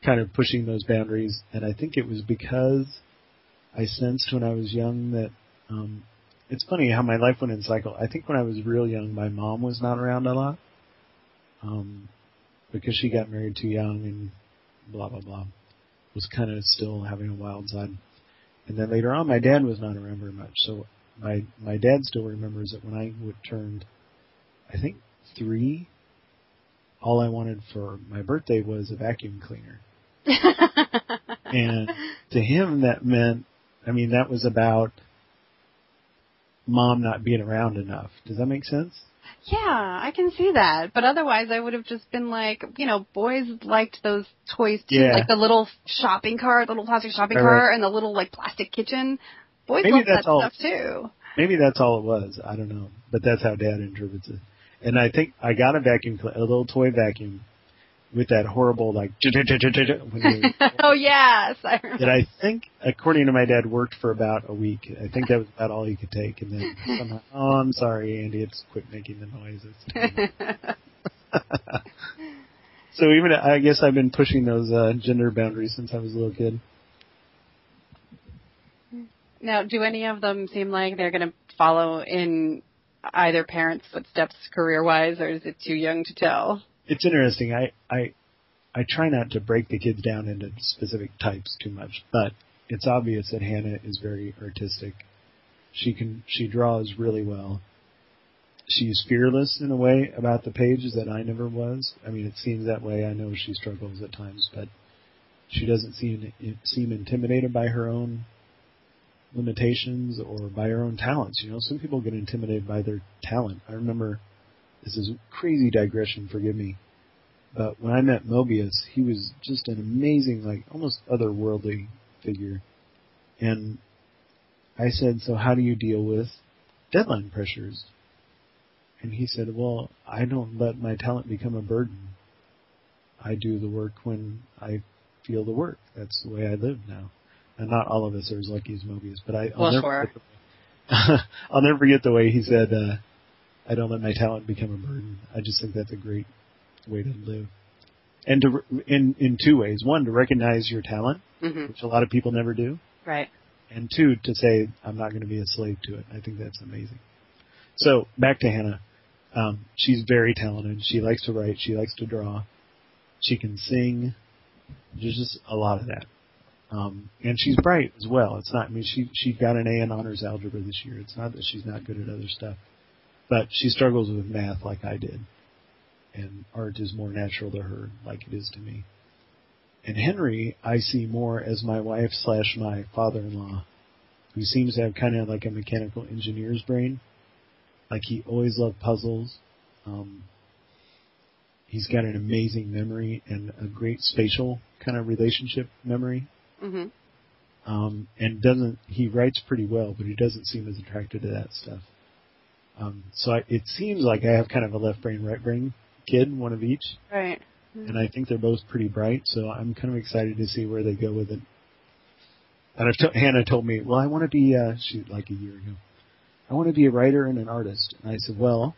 kind of pushing those boundaries, and I think it was because I sensed when I was young that um, it's funny how my life went in cycle. I think when I was real young, my mom was not around a lot um, because she got married too young and blah blah blah. Was kind of still having a wild side, and then later on, my dad was not around very much. So my my dad still remembers that when I would turned, I think three. All I wanted for my birthday was a vacuum cleaner. [laughs] and to him that meant I mean that was about mom not being around enough. Does that make sense? Yeah, I can see that. But otherwise, I would have just been like, you know, boys liked those toys too, Yeah. like the little shopping cart, the little plastic shopping Right, cart, and the little like plastic kitchen. Boys Maybe love that that's all- stuff too. Maybe that's all it was. I don't know, but that's how Dad interprets it. And I think I got a vacuum, a little toy vacuum, with that horrible like [laughs] [laughs] oh yes, I remember. that I think, according to my dad, worked for about a week. I think that was about all he could take, and then somehow, [laughs] oh, I'm sorry, Andy, it's quit making the noises. so even I guess I've been pushing those uh, gender boundaries since I was a little kid. Now, do any of them seem like they're going to follow in either parent's footsteps career-wise, or is it too young to tell? It's interesting. I I I try not to break the kids down into specific types too much, but it's obvious that Hannah is very artistic. She can she draws really well. She's fearless in a way about the pages that I never was. I mean, it seems that way. I know she struggles at times, but she doesn't seem seem intimidated by her own limitations or by her own talents. You know, some people get intimidated by their talent. I remember this is a crazy digression, forgive me. But when I met Moebius, he was just an amazing, like almost otherworldly figure. And I said, So how do you deal with deadline pressures? And he said, Well, I don't let my talent become a burden. I do the work when I feel the work. That's the way I live now. And not all of us are as lucky as Moebius, but I, I'll Well, never sure. forget the- [laughs] I'll never forget the way he said, uh, I don't let my talent become a burden. I just think that's a great way to live. And to, in, in two ways. One, to recognize your talent, hmm which a lot of people never do. Right. And two, to say, I'm not going to be a slave to it. I think that's amazing. So, back to Hannah. Um, she's very talented. She likes to write. She likes to draw. She can sing. There's just a lot of that. Um, and she's bright as well. It's not, I mean, she, she got an A in honors algebra this year. It's not that she's not good at other stuff. But she struggles with math like I did. And art is more natural to her like it is to me. And Henry, I see more as my wife slash my father-in-law, who seems to have kind of like a mechanical engineer's brain. Like he always loved puzzles. Um, he's got an amazing memory and a great spatial kind of relationship memory. Hmm Um, and doesn't he writes pretty well, but he doesn't seem as attracted to that stuff. Um, so I, it seems like I have kind of a left brain, right brain kid, one of each Right. and I think they're both pretty bright, so I'm kind of excited to see where they go with it. And I've t- Hannah told me, well, I want to be, uh, shoot, like a year ago, I want to be a writer and an artist. And I said, well,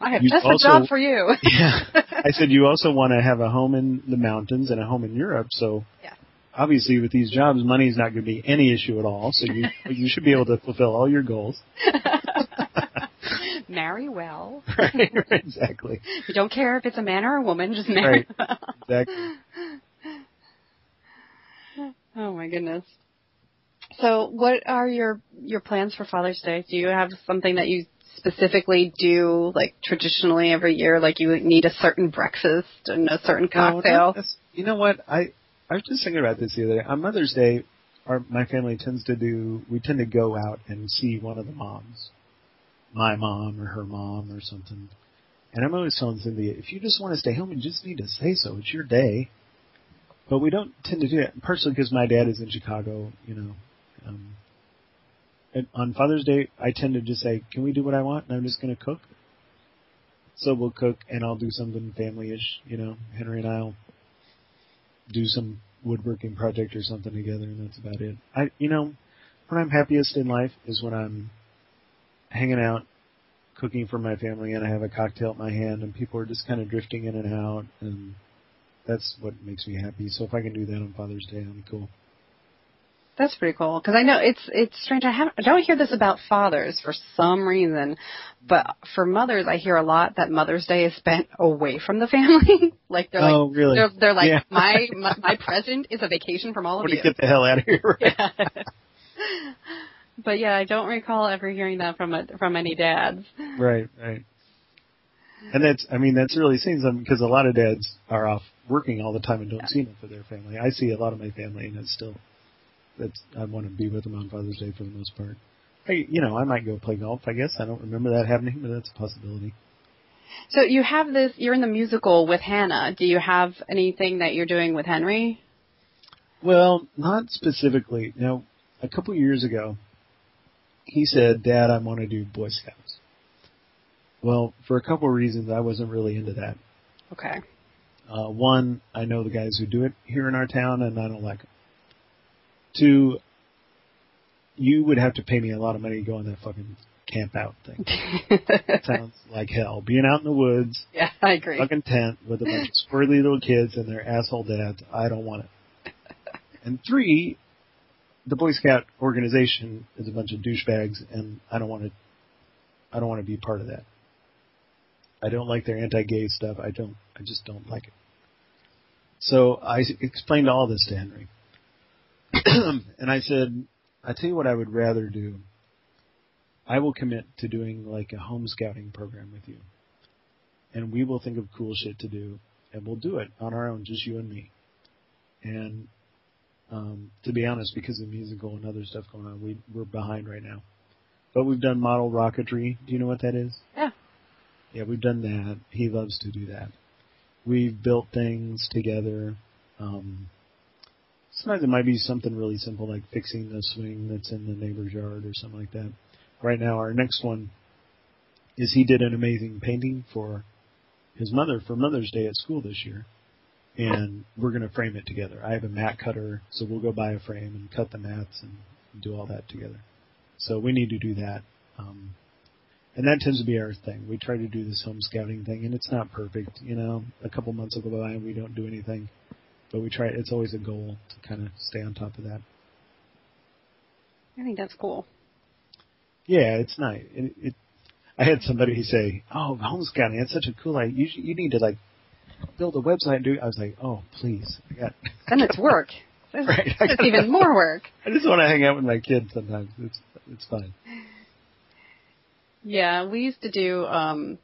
I have just also- a job for you. [laughs] yeah. [laughs] I said, you also want to have a home in the mountains and a home in Europe, so Yeah. Obviously with these jobs, money is not going to be any issue at all, so you, [laughs] you should be able to fulfill all your goals. [laughs] marry well. [laughs] right, exactly. You don't care if it's a man or a woman, just marry Right. well. Exactly. Oh my goodness. So, what are your your plans for Father's Day? Do you have something that you specifically do, like traditionally every year? Like you need a certain breakfast and a certain cocktail. you know what? I I was just thinking about this the other day. On Mother's Day, our my family tends to do. We tend to go out and see one of the moms, my mom or her mom or something. And I'm always telling Cynthia, if you just want to stay home, you just need to say so. It's your day. But we don't tend to do that, partially because my dad is in Chicago. You know, um, and on Father's Day, I tend to just say, "Can we do what I want?" And I'm just going to cook. So we'll cook, and I'll do something family-ish. You know, Henry and I'll do some woodworking project or something together, and that's about it. I, you know, when I'm happiest in life is when I'm hanging out, cooking for my family, and I have a cocktail in my hand, and people are just kind of drifting in and out, and that's what makes me happy. So if I can do that on Father's Day, I'm cool. That's pretty cool because I know it's it's strange. I have I don't hear this about fathers for some reason, but for mothers, I hear a lot that Mother's Day is spent away from the family. [laughs] like they're oh, like really? they're, they're like Yeah. my, my my present is a vacation from all of want you. get the hell out of here. Right? [laughs] Yeah. but yeah, I don't recall ever hearing that from a, from any dads. Right, right. And that's, I mean, that's really saying something um, because a lot of dads are off working all the time and don't see enough of their family. I see a lot of my family and it's still, that's, I want to be with them on Father's Day for the most part. I, you know, I might go play golf, I guess. I don't remember that happening, but that's a possibility. So you have this. You're in the musical with Hannah. Do you have anything that you're doing with Henry? Well, not specifically. Now, a couple years ago, he said, Dad, I want to do Boy Scouts. Well, for a couple of reasons, I wasn't really into that. Okay. Uh, one, I know the guys who do it here in our town, and I don't like them. Two, you would have to pay me a lot of money to go on that fucking camp out thing. [laughs] Sounds like hell. Being out in the woods, yeah, I agree. fucking tent with a bunch of squirrely little kids and their asshole dads. I don't want it. [laughs] And three, the Boy Scout organization is a bunch of douchebags, and I don't want to. I don't want to be part of that. I don't like their anti-gay stuff. I don't. I just don't like it. So I explained all this to Henry, [clears throat] and I said, "I tell you what, I would rather do. I will commit to doing like a home scouting program with you, and we will think of cool shit to do, and we'll do it on our own, just you and me. And um, to be honest, because of musical and other stuff going on, we we're behind right now. But we've done model rocketry. Do you know what that is? Yeah. Yeah, we've done that. He loves to do that. We've built things together. Um, sometimes it might be something really simple like fixing the swing that's in the neighbor's yard or something like that. Right now, our next one is he did an amazing painting for his mother for Mother's Day at school this year, and we're going to frame it together. I have a mat cutter, so we'll go buy a frame and cut the mats and do all that together. So we need to do that. Um, and that tends to be our thing. We try to do this home scouting thing, and it's not perfect. You know, a couple months will go by and we don't do anything, but we try. It's always a goal to kind of stay on top of that. I think that's cool. Yeah, it's nice. It, it, I had somebody say, "Oh, home scouting, that's such a cool idea. You, you need to like build a website." And do. I was like, "Oh, please, I got." [laughs] Then it's work. It's, Right, I even more work. [laughs] I just want to hang out with my kids sometimes. It's it's fun. Yeah, we used to do. um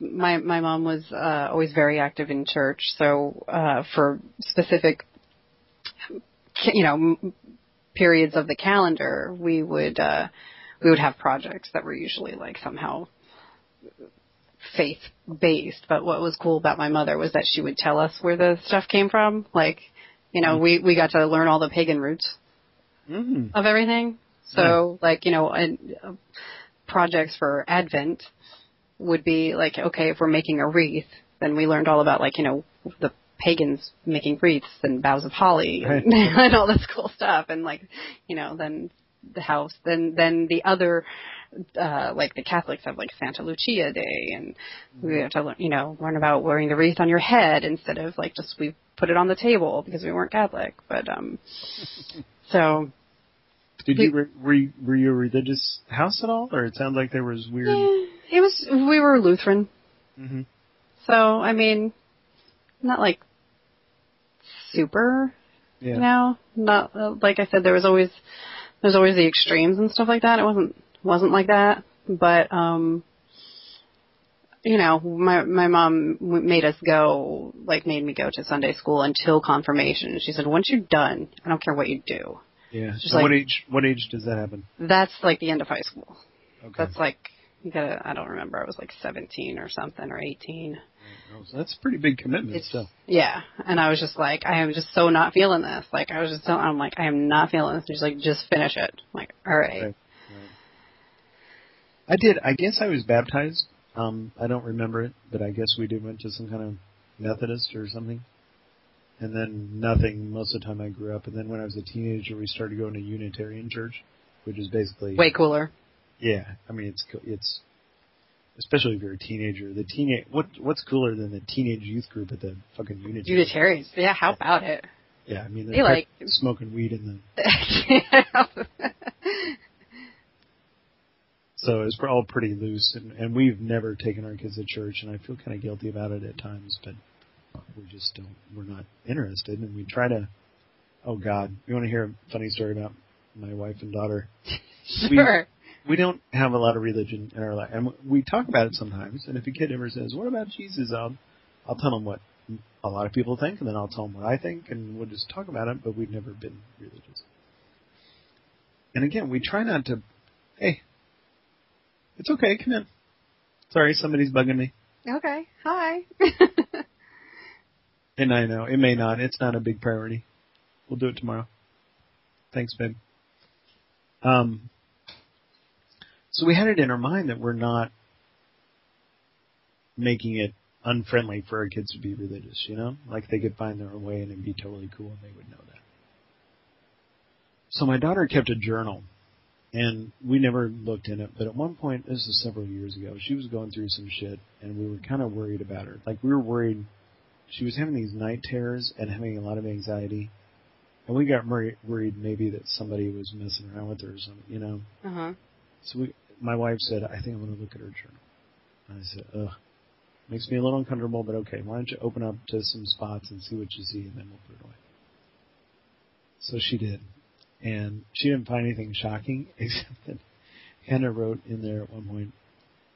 My my mom was uh, always very active in church, so uh for specific, you know, m- periods of the calendar, we would uh we would have projects that were usually like somehow faith based. But what was cool about my mother was that she would tell us where the stuff came from. Like, you know, we we got to learn all the pagan roots Mm. of everything. So, like, you know, and, uh, projects for Advent would be like, okay, if we're making a wreath, then we learned all about, like, you know, the pagans making wreaths and boughs of holly and, Right. [laughs] and all this cool stuff. And, like, you know, then the house, then, then the other, uh, like the Catholics have like Santa Lucia Day and we have to, learn, you know, learn about wearing the wreath on your head instead of like just we put it on the table because we weren't Catholic. But, um, [laughs] so Did you re- were you, were you a religious house at all, or it sounds like there was weird? Yeah, it was. We were Lutheran, hmm so I mean, not like super. Yeah. You know, not uh, like I said. There was always there's always the extremes and stuff like that. It wasn't wasn't like that, but um, you know, my my mom made us go like made me go to Sunday school until confirmation. She said, once you're done, I don't care what you do. Yeah. Just So what age? What age does that happen? That's like the end of high school. Okay. That's like you gotta. I don't remember. I was like 17 or something or 18. Oh, so that's a pretty big commitment. It's still. yeah, and I was just like, I am just so not feeling this. Like I was just, so, I'm like, I am not feeling this. And she's like, just finish it. I'm like, all right. Right. I did. I guess I was baptized. Um, I don't remember it, but I guess we did went to some kind of Methodist or something. And then nothing most of the time I grew up. And then when I was a teenager, we started going to Unitarian Church, which is basically Way cooler. Yeah, I mean it's co- it's especially if you're a teenager. The teenage what what's cooler than the teenage youth group at the fucking Unitarian? Unitarians. Yeah, how about it? Yeah, I mean They they're like- smoking weed in the [laughs] so it's all pretty loose, and, and we've never taken our kids to church, and I feel kind of guilty about it at times, but we just don't. We're not interested, and we try to. Oh God, you want to hear a funny story about my wife and daughter? [laughs] sure. we don't have a lot of religion in our life, and we talk about it sometimes. And if a kid ever says, "What about Jesus?" I'll I'll tell them what a lot of people think, and then I'll tell them what I think, and we'll just talk about it. But we've never been religious. And again, we try not to. Hey, it's okay. Come in. Sorry, somebody's bugging me. Okay. Hi. [laughs] And I know it may not. It's not a big priority. We'll do it tomorrow. Thanks, babe. Um. So we had it in our mind that we're not making it unfriendly for our kids to be religious. You know, like they could find their own way and it'd be totally cool, and they would know that. So my daughter kept a journal, and we never looked in it. But at one point, this is several years ago, she was going through some shit, and we were kind of worried about her. Like we were worried she was having these night terrors and having a lot of anxiety. And we got worried, maybe that somebody was messing around with her or something, you know. uh huh. So we, my wife said, I think I'm going to look at her journal. And I said, ugh. Makes me a little uncomfortable, but okay. Why don't you open up to some spots and see what you see, and then we'll put it away. So she did, and she didn't find anything shocking [laughs] except that Hannah wrote in there at one point.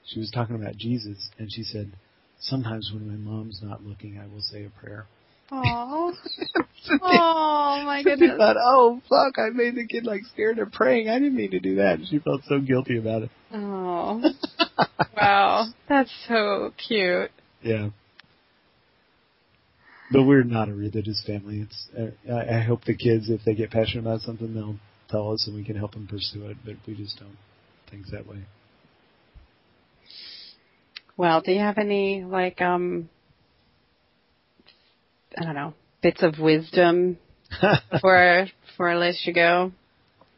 She was talking about Jesus, and she said, "Sometimes when my mom's not looking, I will say a prayer." Oh. [laughs] oh my She goodness. thought, "Oh fuck, I made the kid like scared of praying. I didn't mean to do that." And she felt so guilty about it. Oh. [laughs] Wow. That's so cute. Yeah. But we're not a religious family. It's. Uh, I I hope the kids, if they get passionate about something, they'll tell us and we can help them pursue it. But we just don't think that way. Well, do you have any like um I don't know, bits of wisdom [laughs] before before I let you go?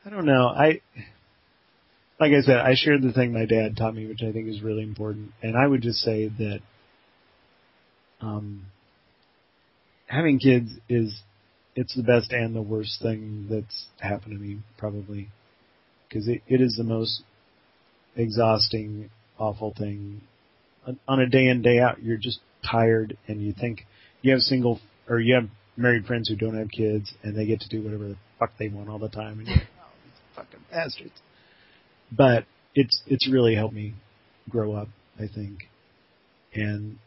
I don't know. I like I said, I shared the thing my dad taught me, which I think is really important, and I would just say that um, having kids is it's the best and the worst thing that's happened to me probably because it, it is the most exhausting, awful thing. On- a day in day out, you're just tired, and you think you have single or you have married friends who don't have kids, and they get to do whatever the fuck they want all the time, and you're like, oh, these fucking bastards. But it's it's really helped me grow up, I think, and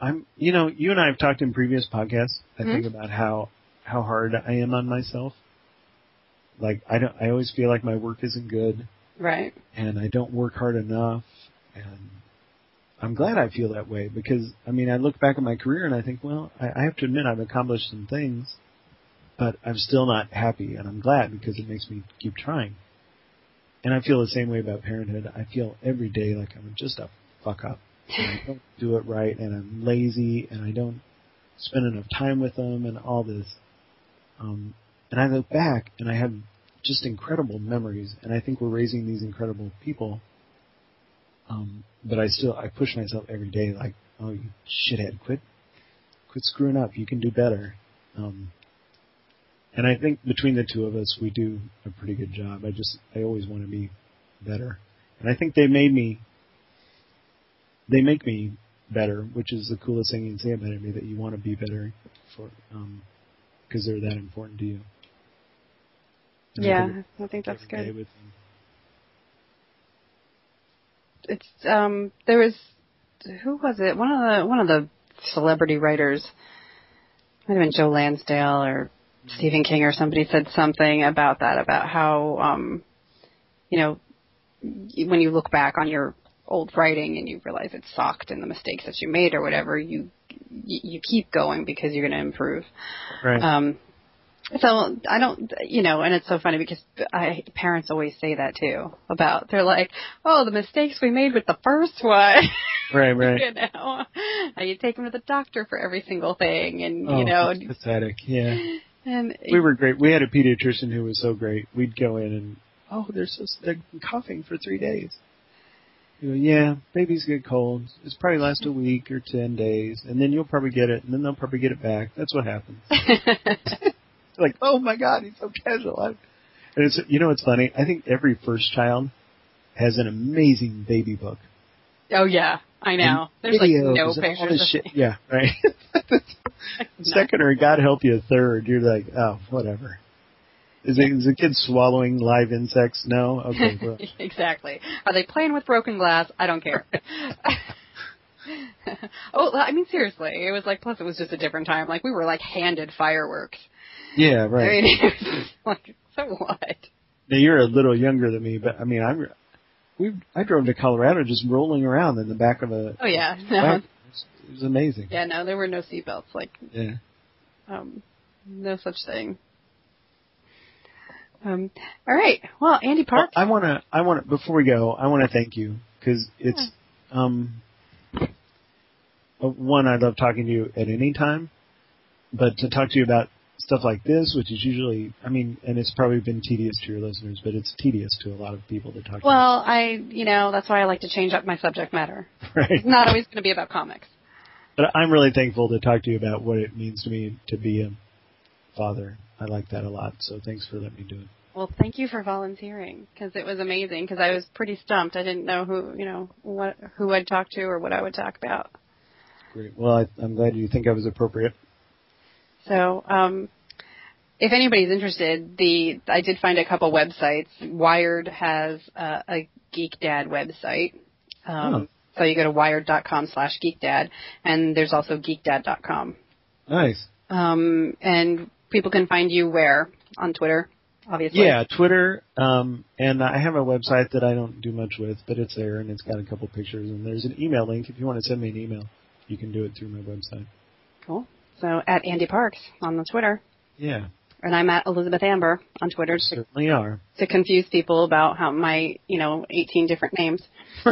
I'm you know you and I have talked in previous podcasts. I Mhm. think about how how hard I am on myself. Like I don't I always feel like my work isn't good Right. and I don't work hard enough and I'm glad I feel that way because I mean I look back at my career and I think, well, I, I have to admit I've accomplished some things, but I'm still not happy and I'm glad because it makes me keep trying. And I feel the same way about parenthood. I feel every day like I'm just a fuck up. And I don't do it right and I'm lazy and I don't spend enough time with them and all this. Um, and I look back and I have just incredible memories and I think we're raising these incredible people. Um, but I still, I push myself every day like, oh, you shithead, quit, quit screwing up. You can do better. Um, and I think between the two of us, we do a pretty good job. I just, I always want to be better. And I think they made me, they make me better, which is the coolest thing you can say about me, that you want to be better for, um, cause they're that important to you. And Yeah, think I think that's good. It's um there was who was it? One of the one of the celebrity writers might have been Joe Lansdale or Stephen King or somebody said something about that about how um you know when you look back on your old writing and you realize it sucked and the mistakes that you made or whatever you you, you keep going because you're going to improve Right. um so I don't, you know, and it's so funny because I parents always say that too about they're like, oh, the mistakes we made with the first one, [laughs] right, right. [laughs] you know, how you take them to the doctor for every single thing, and Oh, you know, that's pathetic. Yeah. [laughs] and We were great. We had a pediatrician who was so great. We'd go in and, oh, they're so, they're coughing for three days. You go, yeah, babies get colds. It's probably last a week or ten days, and then you'll probably get it, and then they'll probably get it back. That's what happens. [laughs] like, oh my god, he's so casual. I, and it's you know what's funny? I think every first child has an amazing baby book. oh yeah, I know. And There's like no and all pictures. this of shit. me. [laughs] Yeah, right. [laughs] Second or God help you, third, you're like, oh, whatever. Is, it, is the kid swallowing live insects? No. Okay. Well, exactly. Are they playing with broken glass? I don't care. oh, I mean seriously, it was like. Plus, it was just a different time. Like we were like handed fireworks. Yeah, [laughs] right. I mean, [laughs] like so what? Now you're a little younger than me, but I mean, I'm. We I drove to Colorado just rolling around in the back of a. Oh yeah, [laughs] no. It was- it was amazing. yeah, no, there were no seatbelts. Like, Yeah. um, no such thing. Um, all right. Well, Andy Well, Park. I want to. I want to. Before we go, I want to thank you because it's um. uh, One, I love talking to you at any time, but to talk to you about stuff like this, which is usually, I mean, and it's probably been tedious to your listeners, but it's tedious to a lot of people to talk well, I, you know, that's why I like to change up my subject matter. [laughs] Right. It's not always going to be about comics. But I'm really thankful to talk to you about what it means to me to be a father. I like that a lot. So thanks for letting me do it. Well, thank you for volunteering because it was amazing. Because I was pretty stumped. I didn't know who, you know, what who I'd talk to or what I would talk about. Great. Well, I, I'm glad you think I was appropriate. So, um, if anybody's interested, the I did find a couple websites. Wired has uh, a Geek Dad website. Um, Oh. So you go to wired.com slash geekdad, and there's also geekdad.com. Nice. Um, and people can find you where on Twitter, obviously. Yeah, Twitter, um, and I have a website that I don't do much with, but it's there and it's got a couple pictures and there's an email link. If you want to send me an email, you can do it through my website. Cool. So at Andy Parks on the Twitter, Yeah, and I'm at Elizabeth Amber on Twitter to, certainly are. to confuse people about how my you know 18 different names. [laughs]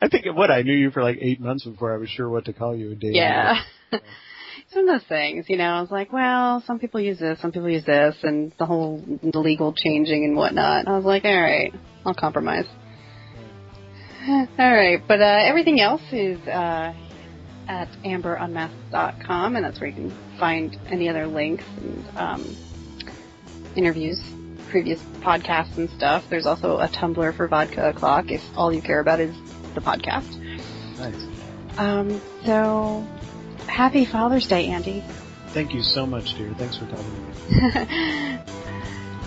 I think what I knew you for like eight months before I was sure what to call you a day. Yeah. it's [laughs] one of those things, you know. I was like, well, some people use this, some people use this, and the whole legal changing and whatnot. I was like, all right, I'll compromise. [laughs] all right, but uh, everything else is uh, at amberunmasked.com, and that's where you can find any other links and um, interviews, previous podcasts and stuff. There's also a Tumblr for Vodka O'Clock if all you care about is the podcast. Nice. Um, so, happy Father's Day, Andy. Thank you so much, dear. Thanks for talking to me. [laughs]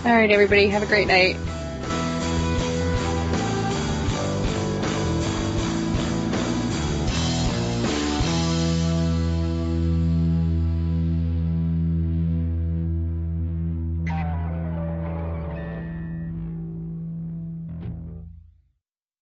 All right, everybody, have a great night.